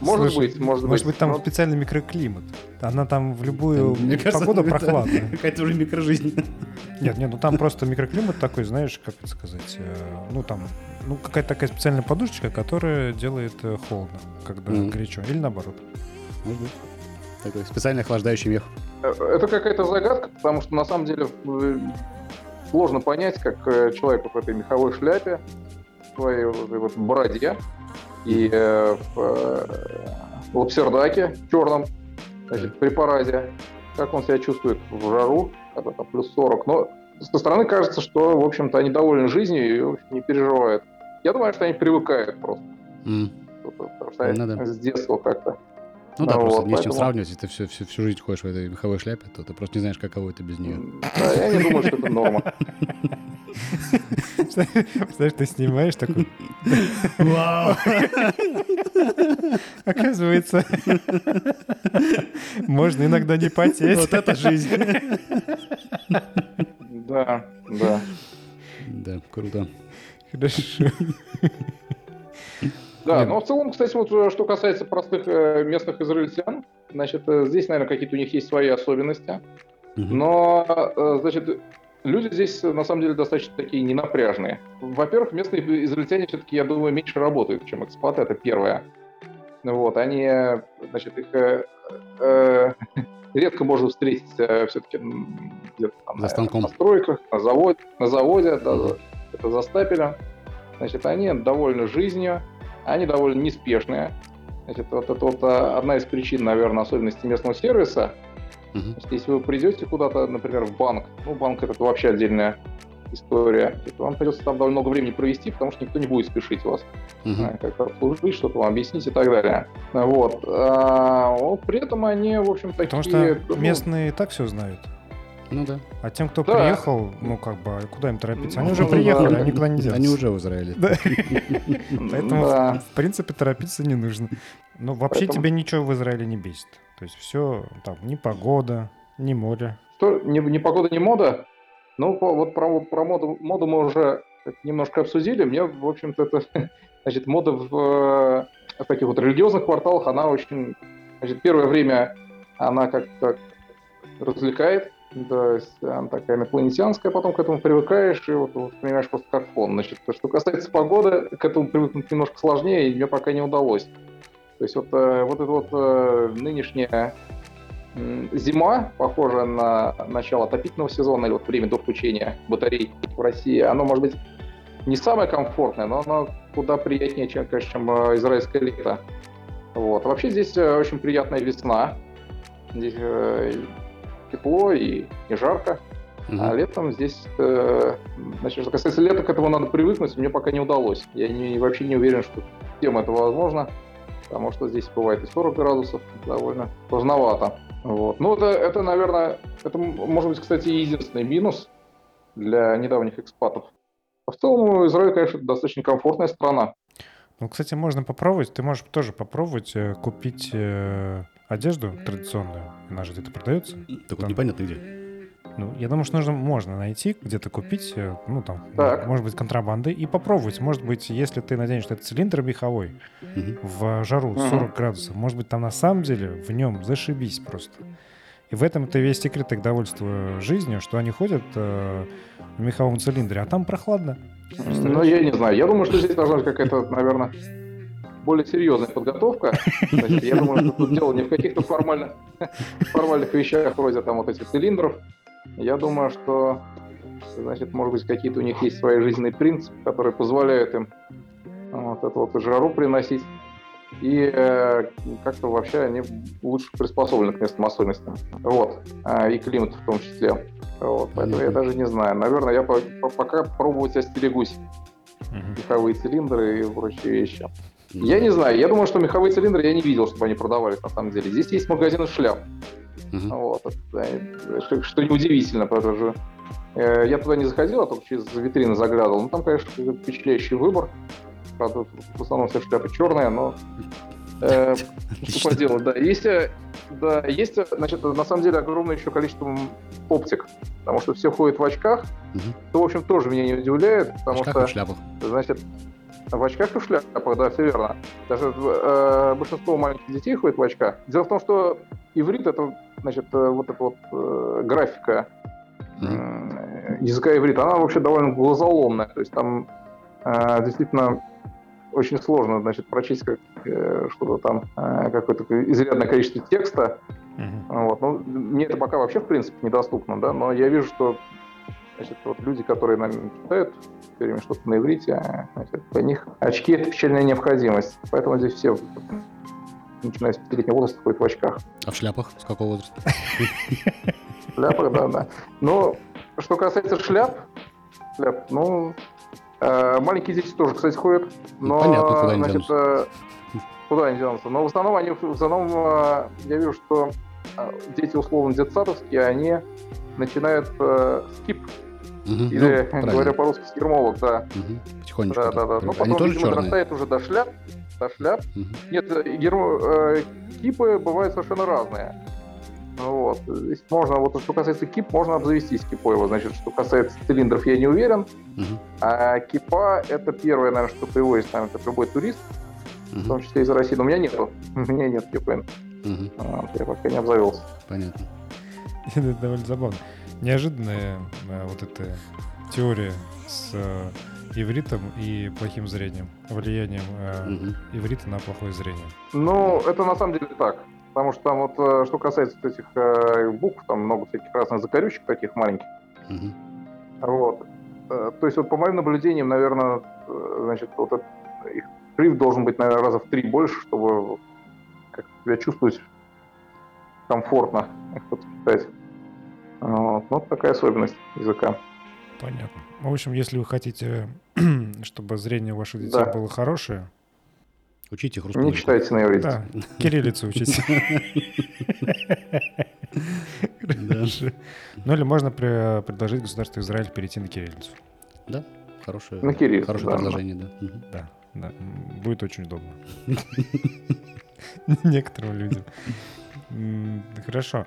Может Слушай, быть, может, может быть. там но... специальный микроклимат. Она там в любую Мне погоду кажется, прохладная. Какая-то уже микрожизнь. Нет, нет, ну там просто микроклимат такой, знаешь, как это сказать, э, ну там, ну какая-то такая специальная подушечка, которая делает э, холодно, когда mm. горячо, или наоборот. Такой специально охлаждающий мех. Э, это какая-то загадка, потому что на самом деле сложно понять, как человек в этой меховой шляпе, в своей вот бороде, и э, в э, лапсердаке черном, значит, при параде, как он себя чувствует в жару, когда там плюс 40. Но со стороны кажется, что, в общем-то, они довольны жизнью и общем, не переживают. Я думаю, что они привыкают просто. Mm. Потому что ну, да. с детства как-то. Ну да, ну, просто вот, не с чем сравнивать. Если ты всю, всю, всю жизнь ходишь в этой меховой шляпе, то ты просто не знаешь, каково это без нее. Да, я не думаю, что это норма. Знаешь, ты снимаешь такой... Вау! Оказывается, можно иногда не потеть. Вот это жизнь. Да, да. Да, круто. Хорошо. Да, но в целом, кстати, вот э, что касается простых э, местных израильтян, значит, э, здесь, наверное, какие-то у них есть свои особенности. Но, значит, люди здесь, на самом деле, достаточно такие ненапряжные. Во-первых, местные израильтяне все-таки, я думаю, меньше работают, чем экспаты, это первое. Вот, они, значит, их э, э, редко можно встретить э, все-таки где-то там за станком. на стройках, на заводе, на заводе, да, это за стапелем. Значит, они довольны жизнью, они довольно неспешные. Значит, вот это вот одна из причин, наверное, особенности местного сервиса – Uh-huh. Если вы придете куда-то, например, в банк, ну, банк это вообще отдельная история, то вам придется там довольно много времени провести, потому что никто не будет спешить вас, uh-huh. как обслужить, что-то вам объяснить и так далее. Вот. А, вот при этом они, в общем, такие... Потому что ну, местные так все знают. Ну да. А тем, кто да. приехал, ну как бы, куда им торопиться? Они ну, уже приехали, да. они никуда не делятся. Они уже в Израиле. Поэтому, в принципе, торопиться не нужно. Но вообще тебе ничего в Израиле не бесит. То есть все, там, ни погода, ни море. Что, ни, ни погода, ни мода? Ну, по, вот про, про моду, моду мы уже немножко обсудили. Мне, в общем-то, это, значит, мода в, в таких вот религиозных кварталах, она очень, значит, первое время она как-то развлекает, то есть она такая инопланетянская, потом к этому привыкаешь и вот воспринимаешь просто как фон. Значит, что касается погоды, к этому привыкнуть немножко сложнее, и мне пока не удалось. То есть вот, э, вот эта вот э, нынешняя зима, похожая на начало отопительного сезона или вот время до включения батарей в России, оно может быть не самое комфортное, но оно куда приятнее, чем, конечно, чем э, израильское лето. Вот. Вообще здесь очень приятная весна. Здесь тепло и не жарко. Uh-huh. А летом здесь, э, значит, что касается лета, к этому надо привыкнуть, мне пока не удалось. Я не, вообще не уверен, что всем это возможно, потому что здесь бывает и 40 градусов, довольно сложновато. Вот. Ну, это, это, наверное, это может быть, кстати, единственный минус для недавних экспатов. А в целом, Израиль, конечно, достаточно комфортная страна. Ну, кстати, можно попробовать, ты можешь тоже попробовать э, купить э, одежду традиционную, она же где-то продается. Так вот непонятно где. Ну, я думаю, что нужно, можно найти, где-то купить, э, ну, там, так. может быть, контрабанды, и попробовать. Может быть, если ты наденешь этот цилиндр меховой угу. в жару 40 угу. градусов, может быть, там на самом деле в нем зашибись просто. И в этом-то весь секрет их довольства жизнью, что они ходят э, в меховом цилиндре, а там прохладно. Ну, я не знаю. Я думаю, что здесь должна быть какая-то, наверное, более серьезная подготовка. Значит, я думаю, что тут дело не в каких-то формальных, формальных вещах, вроде там вот этих цилиндров, я думаю, что, значит, может быть, какие-то у них есть свои жизненные принципы, которые позволяют им вот эту вот жару приносить. И э, как-то вообще они лучше приспособлены к местным особенностям. Вот. А, и климату в том числе. Вот. Поэтому я даже не знаю. Наверное, я по- по- пока пробовать остерегусь. Mm-hmm. Меховые цилиндры и прочие вещи. Я не знаю. Я думаю, что меховые цилиндры я не видел, чтобы они продавались на самом деле. Здесь есть магазины шляп. Uh-huh. Вот, что, что неудивительно, потому что э, я туда не заходил, а только через витрины заглядывал. Ну, там, конечно, впечатляющий выбор. Правда, в основном все шляпы черные, но э, что поделать, да. Есть, э, да, есть, значит, на самом деле огромное еще количество оптик, потому что все ходят в очках, угу. что, в общем, тоже меня не удивляет, потому что, шляпах. значит, в очках и в шляпах, да, все верно. Даже э, большинство маленьких детей ходит в очках. Дело в том, что иврит это, значит, э, вот эта вот э, графика э, языка иврита, она вообще довольно глазоломная. То есть там э, действительно очень сложно, значит, прочесть как, э, что-то там, э, какое-то изрядное количество текста. Mm-hmm. Вот. Ну, мне это пока вообще, в принципе, недоступно, да, но я вижу, что значит, вот люди, которые нам читают все время что-то на иврите, а, значит, для них очки – это печальная необходимость. Поэтому здесь все, начиная с пятилетнего возраста, ходят в очках. А в шляпах с какого возраста? В шляпах, да, да. Но что касается шляп, шляп, ну, э, маленькие дети тоже, кстати, ходят. Ну, но, Понятно, куда они значит, э, Куда они денутся? Но в основном, они, в основном э, я вижу, что дети условно детсадовские, они начинают э, скип Угу, Или, ну, говоря по-русски, скирмолог, да. Угу, потихонечку. Да, да, да. Но потом, тоже видимо, дорастает уже до шляп. До шляп. Угу. Нет, э, гермо... э, кипы бывают совершенно разные. Вот. Здесь можно, вот что касается кип, можно обзавестись кипой. Вот, значит, что касается цилиндров, я не уверен. Угу. А кипа это первое, наверное, что приводит там это любой турист, угу. в том числе из России. Но у меня нету. У меня нет кипы. Угу. Вот, я пока не обзавелся. Понятно. Это довольно забавно неожиданная э, вот эта теория с э, ивритом и плохим зрением, влиянием э, угу. иврита на плохое зрение. Ну, это на самом деле так. Потому что там вот, что касается этих э, букв, там много всяких разных закорючек таких маленьких. Угу. Вот. Э, то есть вот по моим наблюдениям, наверное, значит, вот этот, их шрифт должен быть, наверное, раза в три больше, чтобы как себя чувствовать комфортно их подчитать. Вот, вот такая особенность языка. Понятно. В общем, если вы хотите, чтобы зрение ваших детей да. было хорошее, Учите их русскому. Не читайте на иврите. Да, кириллицу учите. Ну или можно предложить государству Израиль перейти на кириллицу. Да, хорошее, на кириллицу, хорошее предложение, да. Да, да, будет очень удобно. Некоторым людям. Хорошо.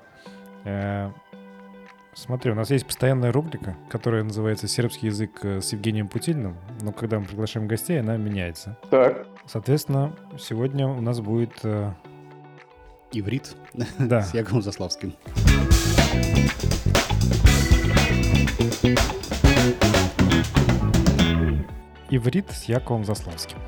Смотри, у нас есть постоянная рубрика, которая называется «Сербский язык э, с Евгением Путильным», но когда мы приглашаем гостей, она меняется. Так. Соответственно, сегодня у нас будет... Э... Иврит да. с Яковом Заславским. Иврит с Яковом Заславским.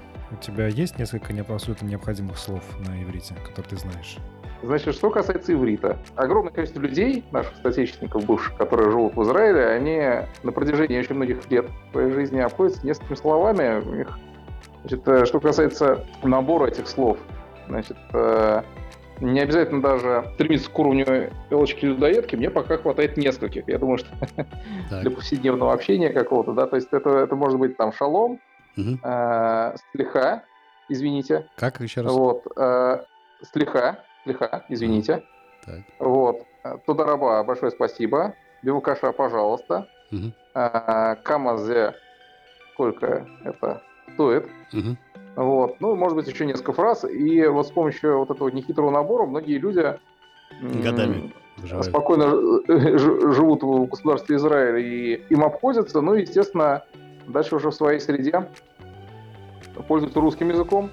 тебя есть несколько не- абсолютно необходимых слов на иврите, которые ты знаешь? Значит, что касается иврита. Огромное количество людей, наших соотечественников бывших, которые живут в Израиле, они на протяжении очень многих лет своей жизни обходятся несколькими словами. У них, значит, э, что касается набора этих слов, значит, э, не обязательно даже стремиться к уровню элочки-людоедки, мне пока хватает нескольких. Я думаю, что Так. для повседневного общения какого-то, да, то есть это, это может быть там шалом, э, слегка, извините, Как еще раз? вот, э, слегка, слегка, извините, Так. вот, Тодараба, большое спасибо, Бивукаша, пожалуйста, Мгм. э, Камазе, сколько это стоит, Мгм. вот, ну, может быть, еще несколько фраз, и вот с помощью вот этого нехитрого набора многие люди Годами выживают. спокойно живут в государстве Израиль и им обходятся, ну естественно, дальше уже в своей среде пользуются русским языком.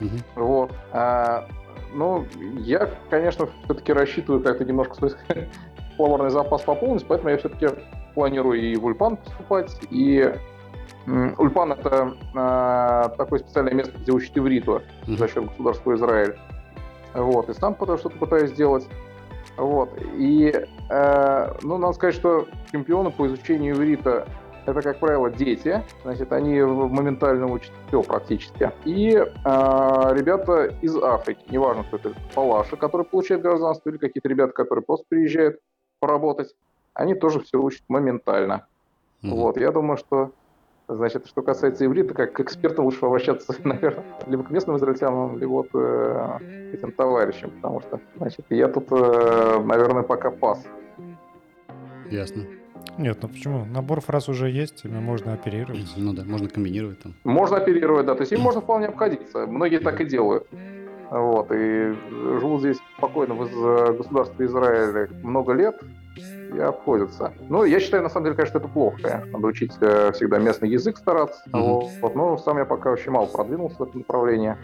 Мгм. Вот. А, ну, я, конечно, все-таки рассчитываю как-то немножко свой словарный запас пополнить, поэтому я все-таки планирую и в Ульпан поступать, и Ульпан это а, такое специальное место, где учат ивриту за счет государства Израиль. Вот, и сам потому что-то пытаюсь сделать. Вот, и, э, ну, надо сказать, что чемпионы по изучению иврита это, как правило, дети, значит, они моментально учат все практически. И э, ребята из Африки, неважно, кто это, палаши, которые получают гражданство, или какие-то ребята, которые просто приезжают поработать, они тоже все учат моментально. Мгм. Вот, я думаю, что, значит, что касается иврита, как к экспертам лучше обращаться, наверное, либо к местным израильтянам, либо вот э, этим товарищам, потому что, значит, я тут, э, наверное, пока пас. Ясно. Нет, ну почему? Набор фраз уже есть, ими можно оперировать. Ну да, можно комбинировать там. Можно оперировать, да, то есть им можно вполне обходиться. Многие так и делают. Вот, и живут здесь спокойно в государстве Израиля много лет и обходятся. Ну, я считаю, на самом деле, конечно, это плохо. Надо учить э, всегда местный язык стараться. Мгм. Вот, но сам я пока очень мало продвинулся в этом направлении.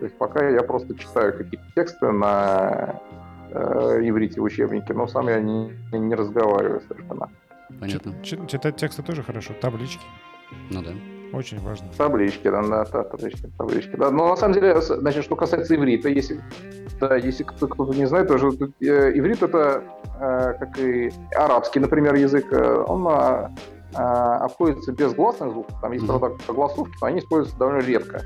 То есть пока я просто читаю какие-то тексты на э, иврите в учебнике, но сам я не, не разговариваю совершенно. Понятно. Чи- читать тексты тоже хорошо, таблички. Ну да. Очень важно. Таблички, да, да, да, таблички, таблички. Да, но на самом деле, значит, что касается иврита, если, да, если кто- кто-то не знает, тоже тут, э, иврит это, э, как и арабский, например, язык, э, он а, обходится без гласных звуков. Там есть, Мгм. правда, огласовки, но они используются довольно редко.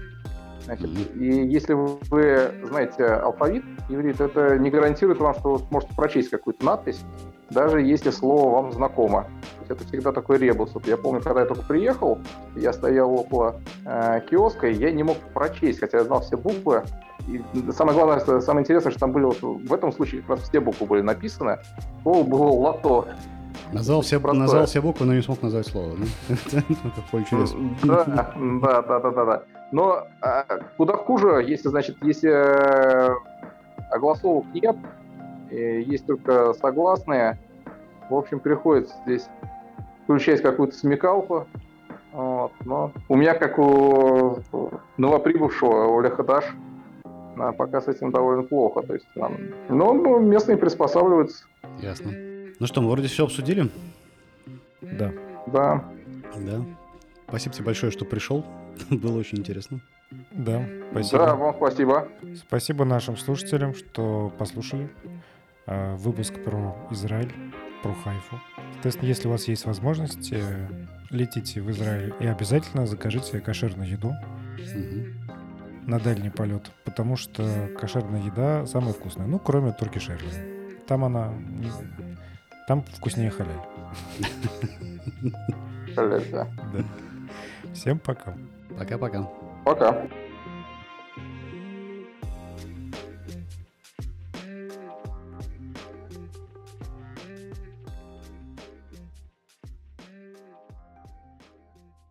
Значит, Мгм. и если вы знаете алфавит иврит, это не гарантирует вам, что вы сможете прочесть какую-то надпись, даже если слово вам знакомо. То есть это всегда такой ребус. Вот я помню, когда я только приехал, я стоял около э, киоска, и я не мог прочесть, хотя я знал все буквы. И самое главное, что- самое интересное, что там были вот в этом случае как раз все буквы были написаны. Слово было лото. Назвал все, Простое. назвал все буквы, но не смог назвать слово. Да, да, да, да, да. Но а, куда хуже, если, значит, если э, огласовок нет, есть только согласные, в общем, приходится здесь включать какую-то смекалку. Вот, но у меня, как у новоприбывшего, у Лехадаш, а, пока с этим довольно плохо. То есть, там, но ну, местные приспосабливаются, Ясно. Ну что, мы вроде все обсудили. Да. да. Да. Спасибо тебе большое, что пришел. Было очень интересно. Да, спасибо. Да, вам спасибо. Спасибо нашим слушателям, что послушали выпуск про Израиль, про Хайфу. Соответственно, если у вас есть возможность, э, летите в Израиль и обязательно закажите кошерную еду Мгм. на дальний полет, потому что кошерная еда самая вкусная. Ну, кроме турки Шерли. Там она... Там вкуснее халяль. Да. Да. Всем пока. Пока-пока. Пока.